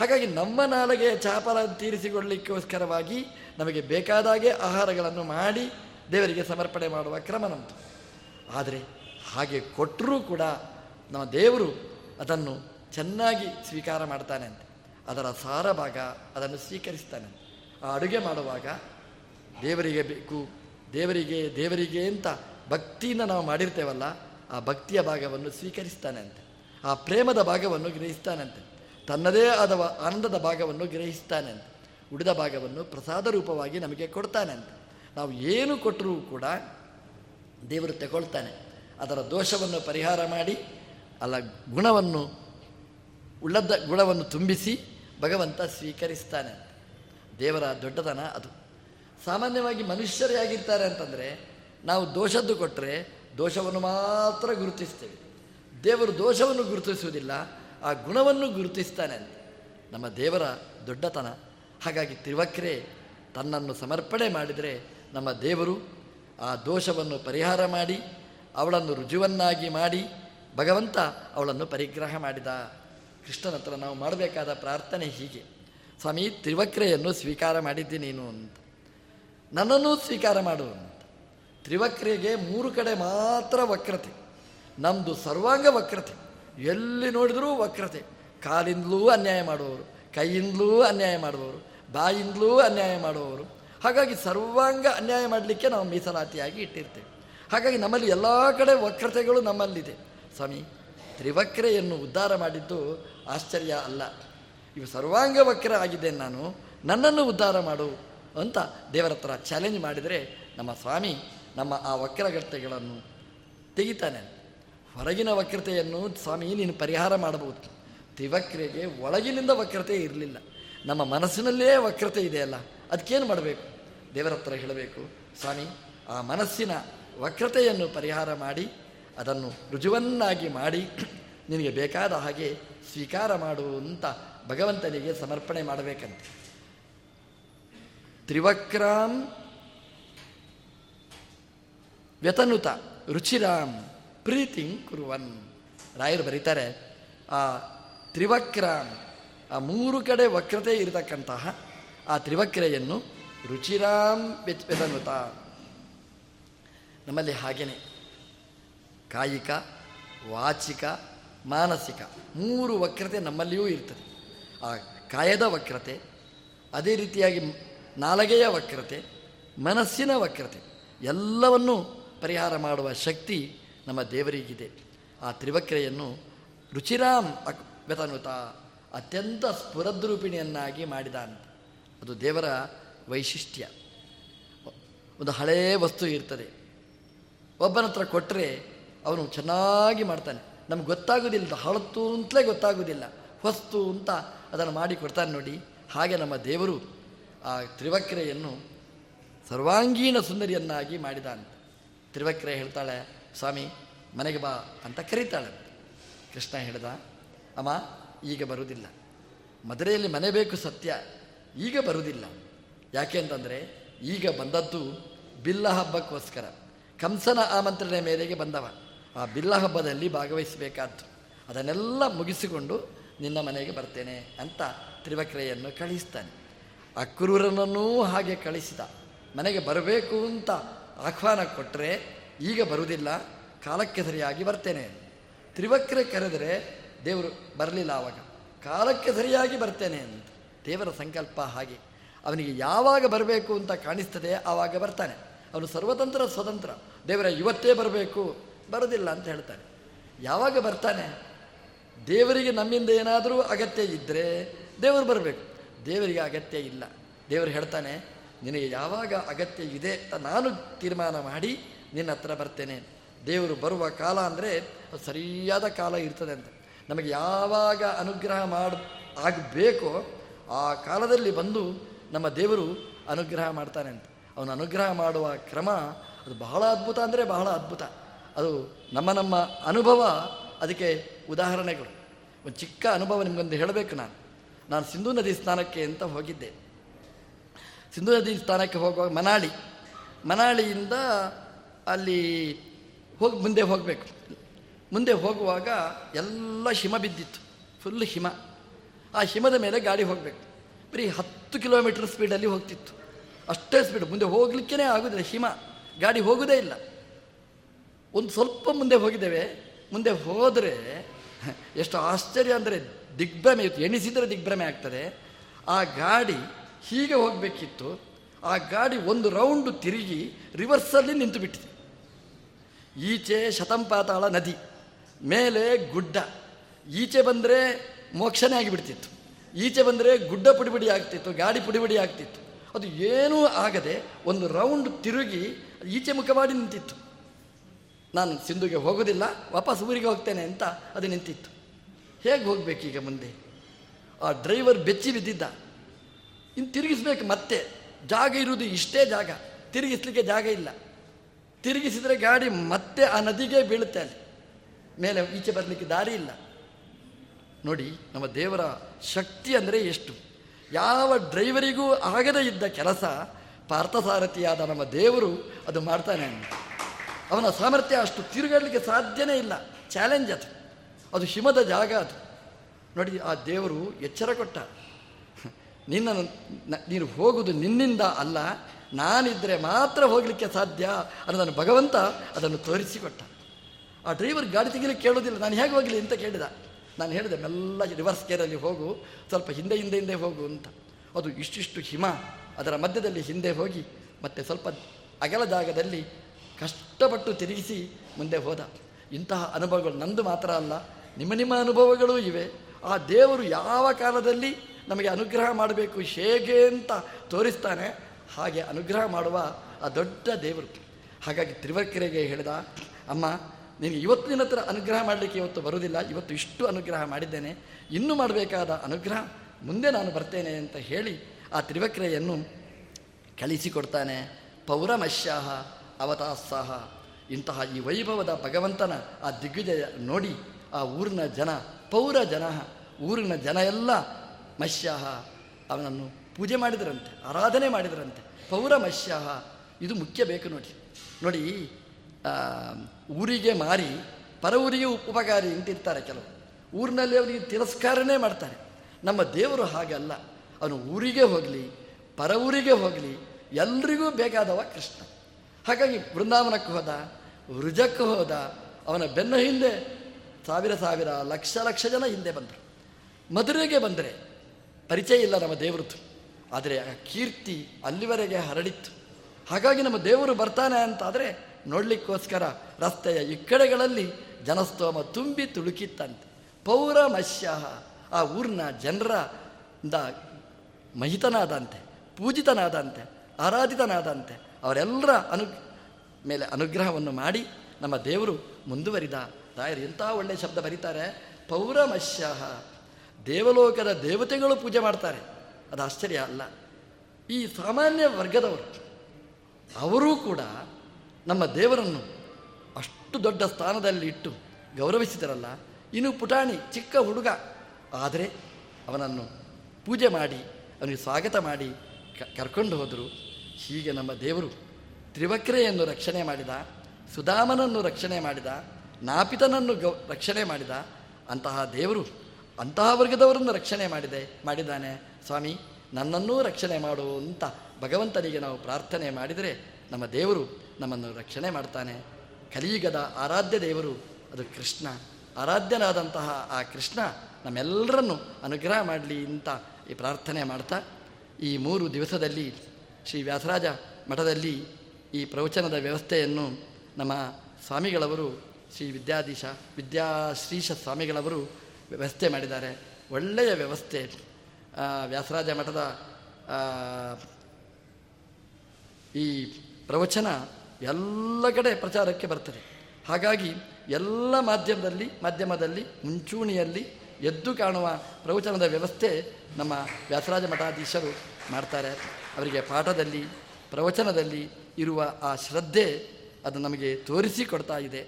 ಹಾಗಾಗಿ ನಮ್ಮ ನಾಲಿಗೆ ಚಾಪಲ ತೀರಿಸಿಕೊಳ್ಳಿಕ್ಕೋಸ್ಕರವಾಗಿ ನಮಗೆ ಬೇಕಾದಾಗೆ ಆಹಾರಗಳನ್ನು ಮಾಡಿ ದೇವರಿಗೆ ಸಮರ್ಪಣೆ ಮಾಡುವ ಕ್ರಮ ನಮ್ಮದು ಆದರೆ ಹಾಗೆ ಕೊಟ್ಟರೂ ಕೂಡ ನಮ್ಮ ದೇವರು ಅದನ್ನು ಚೆನ್ನಾಗಿ ಸ್ವೀಕಾರ ಮಾಡ್ತಾನೆ ಅಂತ. ಅದರ ಸಾರ ಭಾಗ ಅದನ್ನು ಸ್ವೀಕರಿಸ್ತಾನೆ ಆ ಅಡುಗೆ ಮಾಡುವಾಗ ದೇವರಿಗೆ ಬೇಕು, ದೇವರಿಗೆ ದೇವರಿಗೆ ಅಂತ ಭಕ್ತಿಯಿಂದ ನಾವು ಮಾಡಿರ್ತೇವಲ್ಲ, ಆ ಭಕ್ತಿಯ ಭಾಗವನ್ನು ಸ್ವೀಕರಿಸ್ತಾನೆ ಅಂತೆ. ಆ ಪ್ರೇಮದ ಭಾಗವನ್ನು ಗ್ರಹಿಸ್ತಾನಂತೆ ತನ್ನದೇ ಆದ ಆನಂದದ ಭಾಗವನ್ನು ಗ್ರಹಿಸ್ತಾನೆ ಅಂತ. ಉಳಿದ ಭಾಗವನ್ನು ಪ್ರಸಾದ ರೂಪವಾಗಿ ನಮಗೆ ಕೊಡ್ತಾನೆ ಅಂತ. ನಾವು ಏನು ಕೊಟ್ಟರೂ ಕೂಡ ದೇವರು ತಗೊಳ್ತಾನೆ. ಅದರ ದೋಷವನ್ನು ಪರಿಹಾರ ಮಾಡಿ, ಅಲ್ಲ ಗುಣವನ್ನು ಉಳ್ಳದ ಗುಣವನ್ನು ತುಂಬಿಸಿ ಭಗವಂತ ಸ್ವೀಕರಿಸ್ತಾನೆ. ದೇವರ ದೊಡ್ಡತನ ಅದು. ಸಾಮಾನ್ಯವಾಗಿ ಮನುಷ್ಯರೇ ಆಗಿರ್ತಾರೆ ಅಂತಂದರೆ, ನಾವು ದೋಷದ್ದು ಕೊಟ್ಟರೆ ದೋಷವನ್ನು ಮಾತ್ರ ಗುರುತಿಸ್ತೇವೆ. ದೇವರು ದೋಷವನ್ನು ಗುರುತಿಸುವುದಿಲ್ಲ, ಆ ಗುಣವನ್ನು ಗುರುತಿಸ್ತಾನೆ ಅಂತ. ನಮ್ಮ ದೇವರ ದೊಡ್ಡತನ. ಹಾಗಾಗಿ ತ್ರಿವಕ್ರೆ, ತನ್ನನ್ನು ಸಮರ್ಪಣೆ ಮಾಡಿದರೆ ನಮ್ಮ ದೇವರು ಆ ದೋಷವನ್ನು ಪರಿಹಾರ ಮಾಡಿ ಅವಳನ್ನು ರುಜುವನ್ನಾಗಿ ಮಾಡಿ ಭಗವಂತ ಅವಳನ್ನು ಪರಿಗ್ರಹ ಮಾಡಿದ. ಕೃಷ್ಣನ ಹತ್ರ ನಾವು ಮಾಡಬೇಕಾದ ಪ್ರಾರ್ಥನೆ ಹೀಗೆ. ಸ್ವಾಮಿ, ತ್ರಿವಕ್ರೆಯನ್ನು ಸ್ವೀಕಾರ ಮಾಡಿದ್ದಿ ನೀನು ಅಂತ. ನನ್ನನ್ನು ಸ್ವೀಕಾರ ಮಾಡು ಅಂತ. ತ್ರಿವಕ್ರೆಗೆ ಮೂರು ಕಡೆ ಮಾತ್ರ ವಕ್ರತೆ. ನಮ್ಮದು ಸರ್ವಾಂಗ ವಕ್ರತೆ. ಎಲ್ಲಿ ನೋಡಿದರೂ ವಕ್ರತೆ. ಕಾಲಿಂದಲೂ ಅನ್ಯಾಯ ಮಾಡುವವರು, ಕೈಯಿಂದಲೂ ಅನ್ಯಾಯ ಮಾಡುವವರು, ಬಾಯಿಂದಲೂ ಅನ್ಯಾಯ ಮಾಡುವವರು. ಹಾಗಾಗಿ ಸರ್ವಾಂಗ ಅನ್ಯಾಯ ಮಾಡಲಿಕ್ಕೆ ನಾವು ಮೀಸಲಾತಿಯಾಗಿ ಇಟ್ಟಿರ್ತೇವೆ. ಹಾಗಾಗಿ ನಮ್ಮಲ್ಲಿ ಎಲ್ಲ ಕಡೆ ವಕ್ರತೆಗಳು ನಮ್ಮಲ್ಲಿದೆ. ಸ್ವಾಮಿ ತ್ರಿವಕ್ರೆಯನ್ನು ಉದ್ಧಾರ ಮಾಡಿದ್ದು ಆಶ್ಚರ್ಯ ಅಲ್ಲ. ಇವು ಸರ್ವಾಂಗ ವಕ್ರ ಆಗಿದ್ದೇನೆ ನಾನು, ನನ್ನನ್ನು ಉದ್ಧಾರ ಮಾಡು ಅಂತ ದೇವರ ಹತ್ರ ಚಾಲೆಂಜ್ ಮಾಡಿದರೆ ನಮ್ಮ ಸ್ವಾಮಿ ನಮ್ಮ ಆ ವಕ್ರಗಟ್ಟೆಗಳನ್ನು ತೆಗಿತಾನೆ. ಹೊರಗಿನ ವಕ್ರತೆಯನ್ನು ಸ್ವಾಮಿ ನೀನು ಪರಿಹಾರ ಮಾಡಬಹುದು. ತ್ರಿವಕ್ರೆಗೆ ಒಳಗಿನಿಂದ ವಕ್ರತೆ ಇರಲಿಲ್ಲ. ನಮ್ಮ ಮನಸ್ಸಿನಲ್ಲೇ ವಕ್ರತೆ ಇದೆಯಲ್ಲ ಅದಕ್ಕೇನು ಮಾಡಬೇಕು? ದೇವರ ಹತ್ರ ಹೇಳಬೇಕು, ಸ್ವಾಮಿ, ಆ ಮನಸ್ಸಿನ ವಕ್ರತೆಯನ್ನು ಪರಿಹಾರ ಮಾಡಿ, ಅದನ್ನು ರುಜುವನ್ನಾಗಿ ಮಾಡಿ, ನಿನಗೆ ಬೇಕಾದ ಹಾಗೆ ಸ್ವೀಕಾರ ಮಾಡು ಅಂತ ಭಗವಂತನಿಗೆ ಸಮರ್ಪಣೆ ಮಾಡಬೇಕಂತೆ. ತ್ರಿವಕ್ರಾಂ ವ್ಯತನುತ ರುಚಿರಾಮ್ ಪ್ರೀತಿಂ ಕುರುವನ್. ರಾಯರು ಬರೀತಾರೆ, ಆ ತ್ರಿವಕ್ರಾಂ, ಆ ಮೂರು ಕಡೆ ವಕ್ರತೆ ಇರತಕ್ಕಂತಹ ಆ ತ್ರಿವಕ್ರೆಯನ್ನು ರುಚಿರಾಮ್ ವ್ಯತ್, ವ್ಯತನುತ ನಮ್ಮಲ್ಲಿ ಹಾಗೆಯೇ ಕಾಯಿಕ, ವಾಚಿಕ, ಮಾನಸಿಕ ಮೂರು ವಕ್ರತೆ ನಮ್ಮಲ್ಲಿಯೂ ಇರ್ತದೆ. ಆ ಕಾಯದ ವಕ್ರತೆ, ಅದೇ ರೀತಿಯಾಗಿ ನಾಲಗೆಯ ವಕ್ರತೆ, ಮನಸ್ಸಿನ ವಕ್ರತೆ ಎಲ್ಲವನ್ನೂ ಪರಿಹಾರ ಮಾಡುವ ಶಕ್ತಿ ನಮ್ಮ ದೇವರಿಗಿದೆ. ಆ ತ್ರಿವಕ್ರೆಯನ್ನು ರುಚಿರಾಮ್ ಅಕ್ ವ್ಯತನುತ ಅತ್ಯಂತ ಸ್ಫುರದ್ರೂಪಿಣಿಯನ್ನಾಗಿ ಮಾಡಿದ ಅಂತ ಅದು ದೇವರ ವೈಶಿಷ್ಟ್ಯ. ಒಂದು ಹಳೆಯ ವಸ್ತು ಇರ್ತದೆ. ಒಬ್ಬನ ಹತ್ರ ಕೊಟ್ಟರೆ ಅವನು ಚೆನ್ನಾಗಿ ಮಾಡ್ತಾನೆ. ನಮ್ಗೆ ಗೊತ್ತಾಗೋದಿಲ್ಲ ಹಳತು ಅಂತಲೇ ಗೊತ್ತಾಗೋದಿಲ್ಲ. ಹೊಸ್ತು ಅಂತ ಅದನ್ನು ಮಾಡಿ ಕೊಡ್ತಾನೆ ನೋಡಿ. ಹಾಗೆ ನಮ್ಮ ದೇವರು ಆ ತ್ರಿವಕ್ರೆಯನ್ನು ಸರ್ವಾಂಗೀಣ ಸುಂದರಿಯನ್ನಾಗಿ ಮಾಡಿದ ಅಂತ ತ್ರಿವಕ್ರೆ ಹೇಳ್ತಾಳೆ, ಸ್ವಾಮಿ, ಮನೆಗೆ ಬಾ ಅಂತ ಕರೀತಾಳೆ. ಕೃಷ್ಣ ಹೇಳ್ದ, ಅಮ್ಮ, ಈಗ ಬರುವುದಿಲ್ಲ ಮದುರೆಯಲ್ಲಿ ಮನೆ ಬೇಕು ಸತ್ಯ, ಈಗ ಬರುವುದಿಲ್ಲ ಯಾಕೆ ಅಂತಂದರೆ, ಈಗ ಬಂದದ್ದು ಬಿಲ್ಲ ಹಬ್ಬಕ್ಕೋಸ್ಕರ ಕಂಸನ ಆಮಂತ್ರಣ ಮೇರೆಗೆ ಬಂದವ. ಆ ಬಿಲ್ಲ ಹಬ್ಬದಲ್ಲಿ ಭಾಗವಹಿಸಬೇಕಾದ್ದು. ಅದನ್ನೆಲ್ಲ ಮುಗಿಸಿಕೊಂಡು ನಿನ್ನ ಮನೆಗೆ ಬರ್ತೇನೆ ಅಂತ ತ್ರಿವಕ್ರೆಯನ್ನು ಕಳಿಸ್ತಾನೆ. ಅಕ್ರೂರನನ್ನೂ ಹಾಗೆ ಕಳಿಸಿದ. ಮನೆಗೆ ಬರಬೇಕು ಅಂತ ಆಹ್ವಾನ ಕೊಟ್ಟರೆ ಈಗ ಬರುವುದಿಲ್ಲ, ಕಾಲಕ್ಕೆ ಸರಿಯಾಗಿ ಬರ್ತೇನೆ. ತ್ರಿವಕ್ರೆ ಕರೆದರೆ ದೇವರು ಬರಲಿಲ್ಲ ಆವಾಗ, ಕಾಲಕ್ಕೆ ಸರಿಯಾಗಿ ಬರ್ತೇನೆ ಅಂತ. ದೇವರ ಸಂಕಲ್ಪ ಹಾಗೆ. ಅವನಿಗೆ ಯಾವಾಗ ಬರಬೇಕು ಅಂತ ಕಾಣಿಸ್ತದೆ ಆವಾಗ ಬರ್ತಾನೆ. ಅವನು ಸರ್ವತಂತ್ರ ಸ್ವತಂತ್ರ. ದೇವರ, ಇವತ್ತೇ ಬರಬೇಕು. ಬರೋದಿಲ್ಲ ಅಂತ ಹೇಳ್ತಾನೆ. ಯಾವಾಗ ಬರ್ತಾನೆ? ದೇವರಿಗೆ ನಮ್ಮಿಂದ ಏನಾದರೂ ಅಗತ್ಯ ಇದ್ದರೆ ದೇವರು ಬರಬೇಕು. ದೇವರಿಗೆ ಅಗತ್ಯ ಇಲ್ಲ. ದೇವರು ಹೇಳ್ತಾನೆ, ನಿನಗೆ ಯಾವಾಗ ಅಗತ್ಯ ಇದೆ ಅಂತ ನಾನು ತೀರ್ಮಾನ ಮಾಡಿ ನಿನ್ನ ಹತ್ರ ಬರ್ತೇನೆ. ದೇವರು ಬರುವ ಕಾಲ ಅಂದರೆ ಅದು ಸರಿಯಾದ ಕಾಲ ಇರ್ತದೆ ಅಂತ. ನಮಗೆ ಯಾವಾಗ ಅನುಗ್ರಹ ಮಾಡ, ಆಗಬೇಕೋ ಆ ಕಾಲದಲ್ಲಿ ಬಂದು ನಮ್ಮ ದೇವರು ಅನುಗ್ರಹ ಮಾಡ್ತಾನೆ ಅಂತ. ಅವನು ಅನುಗ್ರಹ ಮಾಡುವ ಕ್ರಮ ಅದು ಬಹಳ ಅದ್ಭುತ ಅಂದರೆ ಬಹಳ ಅದ್ಭುತ. ಅದು ನಮ್ಮ ನಮ್ಮ ಅನುಭವ ಅದಕ್ಕೆ ಉದಾಹರಣೆಗಳು. ಒಂದು ಚಿಕ್ಕ ಅನುಭವ ನಿಮಗೊಂದು ಹೇಳಬೇಕು ನಾನು. ನಾನು ಸಿಂಧೂ ನದಿ ಸ್ನಾನಕ್ಕೆ ಅಂತ ಹೋಗಿದ್ದೆ. ಸಿಂಧೂ ನದಿ ಸ್ನಾನಕ್ಕೆ ಹೋಗುವಾಗ ಮನಾಳಿ. ಮನಾಳಿಯಿಂದ ಅಲ್ಲಿ ಹೋಗಿ ಮುಂದೆ ಹೋಗಬೇಕು. ಮುಂದೆ ಹೋಗುವಾಗ ಎಲ್ಲ ಹಿಮ ಬಿದ್ದಿತ್ತು. ಫುಲ್ ಹಿಮ. ಆ ಹಿಮದ ಮೇಲೆ ಗಾಡಿ ಹೋಗಬೇಕು. ಬರೀ ಹತ್ತು ಕಿಲೋಮೀಟರ್ ಸ್ಪೀಡಲ್ಲಿ ಹೋಗ್ತಿತ್ತು. ಅಷ್ಟೇ ಸ್ಪೀಡ್. ಮುಂದೆ ಹೋಗ್ಲಿಕ್ಕೇ ಆಗೋದಿಲ್ಲ, ಹಿಮ. ಗಾಡಿ ಹೋಗೋದೇ ಇಲ್ಲ. ಒಂದು ಸ್ವಲ್ಪ ಮುಂದೆ ಹೋಗಿದ್ದೇವೆ. ಮುಂದೆ ಹೋದರೆ, ಎಷ್ಟು ಆಶ್ಚರ್ಯ ಅಂದರೆ ದಿಗ್ಭ್ರಮೆ ಇತ್ತು. ಎಣಿಸಿದರೆ ದಿಗ್ಭ್ರಮೆ ಆಗ್ತದೆ. ಆ ಗಾಡಿ ಹೀಗೆ ಹೋಗಬೇಕಿತ್ತು. ಆ ಗಾಡಿ ಒಂದು ರೌಂಡು ತಿರುಗಿ ರಿವರ್ಸಲ್ಲಿ ನಿಂತು ಬಿಟ್ಟಿದೆ. ಈಚೆ ಶತಂಪಾತಾಳ ನದಿ, ಮೇಲೆ ಗುಡ್ಡ. ಈಚೆ ಬಂದರೆ ಮೋಕ್ಷನೇ ಆಗಿಬಿಡ್ತಿತ್ತು. ಈಚೆ ಬಂದರೆ ಗುಡ್ಡ ಪುಡಿಪುಡಿ ಆಗ್ತಿತ್ತು, ಗಾಡಿ ಪುಡಿಪುಡಿ ಆಗ್ತಿತ್ತು. ಅದು ಏನೂ ಆಗದೆ ಒಂದು ರೌಂಡ್ ತಿರುಗಿ ಈಚೆ ಮುಖ ಮಾಡಿ ನಿಂತಿತ್ತು. ನಾನು ಸಿಂಧುಗೆ ಹೋಗೋದಿಲ್ಲ, ವಾಪಸ್ ಊರಿಗೆ ಹೋಗ್ತೇನೆ ಅಂತ ಅದು ನಿಂತಿತ್ತು. ಹೇಗೆ ಈಗ ಮುಂದೆ? ಆ ಡ್ರೈವರ್ ಬೆಚ್ಚಿ ಬಿದ್ದಿದ್ದ. ಇನ್ನು ತಿರುಗಿಸ್ಬೇಕು ಮತ್ತೆ. ಜಾಗ ಇರುವುದು ಇಷ್ಟೇ ಜಾಗ. ತಿರುಗಿಸ್ಲಿಕ್ಕೆ ಜಾಗ ಇಲ್ಲ. ತಿರುಗಿಸಿದರೆ ಗಾಡಿ ಮತ್ತೆ ಆ ನದಿಗೆ ಬೀಳುತ್ತೆ ಅಲ್ಲಿ. ಮೇಲೆ ಈಚೆ ಬರಲಿಕ್ಕೆ ದಾರಿ ಇಲ್ಲ. ನೋಡಿ, ನಮ್ಮ ದೇವರ ಶಕ್ತಿ ಅಂದರೆ ಎಷ್ಟು? ಯಾವ ಡ್ರೈವರಿಗೂ ಆಗದೇ ಇದ್ದ ಕೆಲಸ ಪಾರ್ಥಸಾರಥಿಯಾದ ನಮ್ಮ ದೇವರು ಅದು ಮಾಡ್ತಾನೆ ಅವನ ಸಾಮರ್ಥ್ಯ ಅಷ್ಟು ತಿರುಗಾಡಲಿಕ್ಕೆ ಸಾಧ್ಯನೇ ಇಲ್ಲ. ಚಾಲೆಂಜ್ ಅದು. ಅದು ಹಿಮದ ಜಾಗ ಅದು. ನೋಡಿ, ಆ ದೇವರು ಎಚ್ಚರ ಕೊಟ್ಟ. ನಿನ್ನನ್ನು ನೀನು ಹೋಗುವುದು ನಿನ್ನಿಂದ ಅಲ್ಲ ನಾನಿದ್ದರೆ ಮಾತ್ರ ಹೋಗಲಿಕ್ಕೆ ಸಾಧ್ಯ ಅನ್ನೋದನ್ನು ಭಗವಂತ ಅದನ್ನು ತೋರಿಸಿಕೊಟ್ಟ. ಆ ಡ್ರೈವರ್ ಗಾಡಿ ತೆಗಿಲಿಕ್ಕೆ ಕೇಳೋದಿಲ್ಲ ನಾನು ಹೇಗೆ ಹೋಗಲಿ ಅಂತ ಕೇಳಿದ. ನಾನು ಹೇಳಿದೆ, ಮೆಲ್ಲ ರಿವರ್ಸ್ ಗೇರಲ್ಲಿ ಹೋಗು, ಸ್ವಲ್ಪ ಹಿಂದೆ ಹಿಂದೆ ಹಿಂದೆ ಹೋಗು ಅಂತ. ಅದು ಇಷ್ಟಿಷ್ಟು ಹಿಮ, ಅದರ ಮಧ್ಯದಲ್ಲಿ ಹಿಂದೆ ಹೋಗಿ, ಮತ್ತೆ ಸ್ವಲ್ಪ ಅಗಲ ಜಾಗದಲ್ಲಿ ಕಷ್ಟಪಟ್ಟು ತಿರುಗಿಸಿ ಮುಂದೆ ಹೋದ. ಇಂತಹ ಅನುಭವಗಳು ನಂದು ಮಾತ್ರ ಅಲ್ಲ, ನಿಮ್ಮ ನಿಮ್ಮ ಅನುಭವಗಳೂ ಇವೆ. ಆ ದೇವರು ಯಾವ ಕಾಲದಲ್ಲಿ ನಮಗೆ ಅನುಗ್ರಹ ಮಾಡಬೇಕು, ಹೇಗೆ ಅಂತ ತೋರಿಸ್ತಾನೆ. ಹಾಗೆ ಅನುಗ್ರಹ ಮಾಡುವ ಆ ದೊಡ್ಡ ದೇವರು. ಹಾಗಾಗಿ ತ್ರಿವಕ್ರೆಗೆ ಹೇಳಿದ, ಅಮ್ಮ ನಿನಗೆ ಇವತ್ತು ನಿನ್ನ ಹತ್ರ ಅನುಗ್ರಹ ಮಾಡಲಿಕ್ಕೆ ಇವತ್ತು ಬರುವುದಿಲ್ಲ. ಇವತ್ತು ಇಷ್ಟು ಅನುಗ್ರಹ ಮಾಡಿದ್ದೇನೆ. ಇನ್ನೂ ಮಾಡಬೇಕಾದ ಅನುಗ್ರಹ ಮುಂದೆ ನಾನು ಬರ್ತೇನೆ ಅಂತ ಹೇಳಿ ಆ ತ್ರಿವಕ್ರೆಯನ್ನು ಕಳಿಸಿಕೊಡ್ತಾನೆ. ಪೌರಮಶ್ಯಾಹ ಅವತಾತ್ಸಾಹ ಇಂತಹ ಈ ವೈಭವದ ಭಗವಂತನ ಆ ದಿಗ್ವಿಜಯ ನೋಡಿ ಆ ಊರಿನ ಜನ, ಪೌರ ಜನ ಊರಿನ ಜನ ಎಲ್ಲ ಮಶ್ಯಾಹ ಅವನನ್ನು ಪೂಜೆ ಮಾಡಿದರಂತೆ, ಆರಾಧನೆ ಮಾಡಿದರಂತೆ. ಪೌರ ಮಶ್ಯಾಹ ಇದು ಮುಖ್ಯ ಬೇಕು ನೋಡಿ. ನೋಡಿ ಊರಿಗೆ ಮಾರಿ ಪರ ಊರಿಗೆ ಉಪಕಾರಿ ಅಂತಿರ್ತಾರೆ ಕೆಲವು. ಊರಿನಲ್ಲಿ ಅವರಿಗೆ ತಿರಸ್ಕಾರನೇ ಮಾಡ್ತಾರೆ. ನಮ್ಮ ದೇವರು ಹಾಗಲ್ಲ. ಅವನು ಊರಿಗೆ ಹೋಗಲಿ ಪರ ಊರಿಗೆ ಹೋಗಲಿ, ಎಲ್ರಿಗೂ ಬೇಕಾದವ ಕೃಷ್ಣ. ಹಾಗಾಗಿ ಬೃಂದಾವನಕ್ಕೆ ಹೋದ, ವೃಜಕ್ಕೆ ಹೋದ, ಅವನ ಬೆನ್ನ ಹಿಂದೆ ಸಾವಿರ ಸಾವಿರ, ಲಕ್ಷ ಲಕ್ಷ ಜನ ಹಿಂದೆ ಬಂದರು. ಮಧುರೆಗೆ ಬಂದರೆ ಪರಿಚಯ ಇಲ್ಲ ನಮ್ಮ ದೇವರದ್ದು. ಆದರೆ ಆ ಕೀರ್ತಿ ಅಲ್ಲಿವರೆಗೆ ಹರಡಿತ್ತು. ಹಾಗಾಗಿ ನಮ್ಮ ದೇವರು ಬರ್ತಾನೆ ಅಂತಾದರೆ ನೋಡಲಿಕ್ಕೋಸ್ಕರ ರಸ್ತೆಯ ಇಕ್ಕಡೆಗಳಲ್ಲಿ ಜನಸ್ತೋಮ ತುಂಬಿ ತುಳುಕಿತ್ತಂತೆ. ಪೌರಮಶ್ಯ ಆ ಊರಿನ ಜನರ ದ ಮಹಿತನಾದಂತೆ, ಪೂಜಿತನಾದಂತೆ, ಆರಾಧಿತನಾದಂತೆ ಅವರೆಲ್ಲರ ಅನು, ಮೇಲೆ ಅನುಗ್ರಹವನ್ನು ಮಾಡಿ ನಮ್ಮ ದೇವರು ಮುಂದುವರಿದ. ರಾಯರು ಎಂಥ ಒಳ್ಳೆಯ ಶಬ್ದ ಬರೀತಾರೆ? ಪೌರಮಶ್ಯ ದೇವಲೋಕದ ದೇವತೆಗಳು ಪೂಜೆ ಮಾಡ್ತಾರೆ. ಅದು ಆಶ್ಚರ್ಯ ಅಲ್ಲ. ಈ ಸಾಮಾನ್ಯ ವರ್ಗದವರು, ಅವರೂ ಕೂಡ ನಮ್ಮ ದೇವರನ್ನು ಅಷ್ಟು ದೊಡ್ಡ ಸ್ಥಾನದಲ್ಲಿ ಇಟ್ಟು ಗೌರವಿಸಿದರಲ್ಲ, ಇನ್ನು ಪುಟಾಣಿ ಚಿಕ್ಕ ಹುಡುಗ. ಆದರೆ ಅವನನ್ನು ಪೂಜೆ ಮಾಡಿ, ಅವನಿಗೆ ಸ್ವಾಗತ ಮಾಡಿ ಕರ್ಕೊಂಡು ಹೋದರು. ಹೀಗೆ ನಮ್ಮ ದೇವರು ತ್ರಿವಕ್ರೆಯನ್ನು ರಕ್ಷಣೆ ಮಾಡಿದ, ಸುಧಾಮನನ್ನು ರಕ್ಷಣೆ ಮಾಡಿದ, ನಾಪಿತನನ್ನು ಗೌ, ರಕ್ಷಣೆ ಮಾಡಿದ, ಅಂತಹ ದೇವರು ಅಂತಹ ವರ್ಗದವರನ್ನು ರಕ್ಷಣೆ ಮಾಡಿದೆ, ಮಾಡಿದ್ದಾನೆ. ಸ್ವಾಮಿ, ನನ್ನನ್ನೂ ರಕ್ಷಣೆ ಮಾಡು ಅಂತ ಭಗವಂತನಿಗೆ ನಾವು ಪ್ರಾರ್ಥನೆ ಮಾಡಿದರೆ ನಮ್ಮ ದೇವರು ನಮ್ಮನ್ನು ರಕ್ಷಣೆ ಮಾಡ್ತಾನೆ. ಕಲಿಯುಗದ ಆರಾಧ್ಯ ದೇವರು ಅದು ಕೃಷ್ಣ. ಆರಾಧ್ಯನಾದಂತಹ ಆ ಕೃಷ್ಣ ನಮ್ಮೆಲ್ಲರನ್ನು ಅನುಗ್ರಹ ಮಾಡಲಿ ಅಂತ ಈ ಪ್ರಾರ್ಥನೆ ಮಾಡ್ತಾ, ಈ ಮೂರು ದಿವಸದಲ್ಲಿ ಶ್ರೀ ವ್ಯಾಸರಾಜ ಮಠದಲ್ಲಿ ಈ ಪ್ರವಚನದ ವ್ಯವಸ್ಥೆಯನ್ನು ನಮ್ಮ ಸ್ವಾಮಿಗಳವರು, ಶ್ರೀ ವಿದ್ಯಾಧೀಶ, ವಿದ್ಯಾಶ್ರೀಶ ಸ್ವಾಮಿಗಳವರು ವ್ಯವಸ್ಥೆ ಮಾಡಿದ್ದಾರೆ. ಒಳ್ಳೆಯ ವ್ಯವಸ್ಥೆ. ವ್ಯಾಸರಾಜ ಮಠದ ಈ ಪ್ರವಚನ ಎಲ್ಲ ಕಡೆ ಪ್ರಚಾರಕ್ಕೆ ಬರ್ತದೆ. ಹಾಗಾಗಿ ಎಲ್ಲ ಮಾಧ್ಯಮದಲ್ಲಿ ಮಾಧ್ಯಮದಲ್ಲಿ, ಮುಂಚೂಣಿಯಲ್ಲಿ ಎದ್ದು ಕಾಣುವ ಪ್ರವಚನದ ವ್ಯವಸ್ಥೆ ನಮ್ಮ ವ್ಯಾಸರಾಜ ಮಠಾಧೀಶರು ಮಾಡ್ತಾರೆ. ಅವರಿಗೆ ಪಾಠದಲ್ಲಿ, ಪ್ರವಚನದಲ್ಲಿ ಇರುವ ಆ ಶ್ರದ್ಧೆ ಅದು ನಮಗೆ ತೋರಿಸಿಕೊಡ್ತಾ ಇದೆ.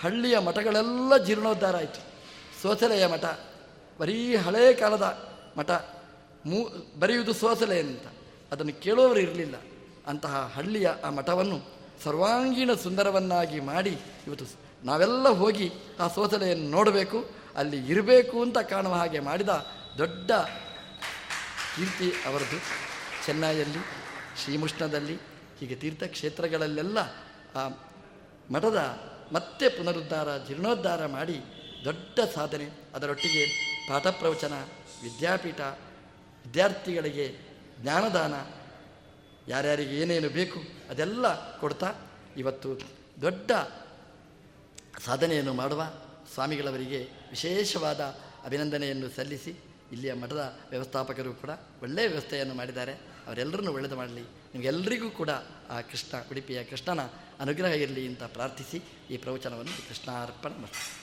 ಹಳ್ಳಿಯ ಮಠಗಳೆಲ್ಲ ಜೀರ್ಣೋದ್ಧಾರ ಆಯಿತು. ಸೋಸಲೆಯ ಮಠ, ಬರೀ ಹಳೆಯ ಕಾಲದ ಮಠ, ಮೂ, ಬರೆಯುವುದು ಸೋಸಲೆ ಅಂತ. ಅದನ್ನು ಕೇಳುವವರು ಇರಲಿಲ್ಲ. ಅಂತಹ ಹಳ್ಳಿಯ ಆ ಮಠವನ್ನು ಸರ್ವಾಂಗೀಣ ಸುಂದರವನ್ನಾಗಿ ಮಾಡಿ ಇವತ್ತು ನಾವೆಲ್ಲ ಹೋಗಿ ಆ ಸೋಸಲೆಯನ್ನು ನೋಡಬೇಕು, ಅಲ್ಲಿ ಇರಬೇಕು ಅಂತ ಕಾಣುವ ಹಾಗೆ ಮಾಡಿದ ದೊಡ್ಡ ಕೀರ್ತಿ ಅವರದು. ಚೆನ್ನೈಯಲ್ಲಿ, ಶ್ರೀಮುಷ್ಣದಲ್ಲಿ, ಹೀಗೆ ತೀರ್ಥಕ್ಷೇತ್ರಗಳಲ್ಲೆಲ್ಲ ಆ ಮಠದ ಮತ್ತೆ ಪುನರುದ್ಧಾರ, ಜೀರ್ಣೋದ್ಧಾರ ಮಾಡಿ ದೊಡ್ಡ ಸಾಧನೆ. ಅದರೊಟ್ಟಿಗೆ ಪಾಠ ಪ್ರವಚನ ವಿದ್ಯಾಪೀಠ, ವಿದ್ಯಾರ್ಥಿಗಳಿಗೆ ಜ್ಞಾನದಾನ ಯಾರ್ಯಾರಿಗೆ ಏನೇನು ಬೇಕು ಅದೆಲ್ಲ ಕೊಡ್ತಾ ಇವತ್ತು ದೊಡ್ಡ ಸಾಧನೆಯನ್ನು ಮಾಡುವ ಸ್ವಾಮಿಗಳವರಿಗೆ ವಿಶೇಷವಾದ ಅಭಿನಂದನೆಯನ್ನು ಸಲ್ಲಿಸಿ ಇಲ್ಲಿಯ ಮಠದ ವ್ಯವಸ್ಥಾಪಕರು ಕೂಡ ಒಳ್ಳೆಯ ವ್ಯವಸ್ಥೆಯನ್ನು ಮಾಡಿದ್ದಾರೆ. ಅವರೆಲ್ಲರನ್ನು ಒಳ್ಳೆಯದು ಮಾಡಲಿ. ನಿಮಗೆಲ್ಲರಿಗೂ ಕೂಡ ಆ ಕೃಷ್ಣ, ಉಡುಪಿಯ ಕೃಷ್ಣನ ಅನುಗ್ರಹ ಇರಲಿ ಅಂತ ಪ್ರಾರ್ಥಿಸಿ ಈ ಪ್ರವಚನವನ್ನು ಕೃಷ್ಣಾರ್ಪಣ ಮಾಡ್ತೀನಿ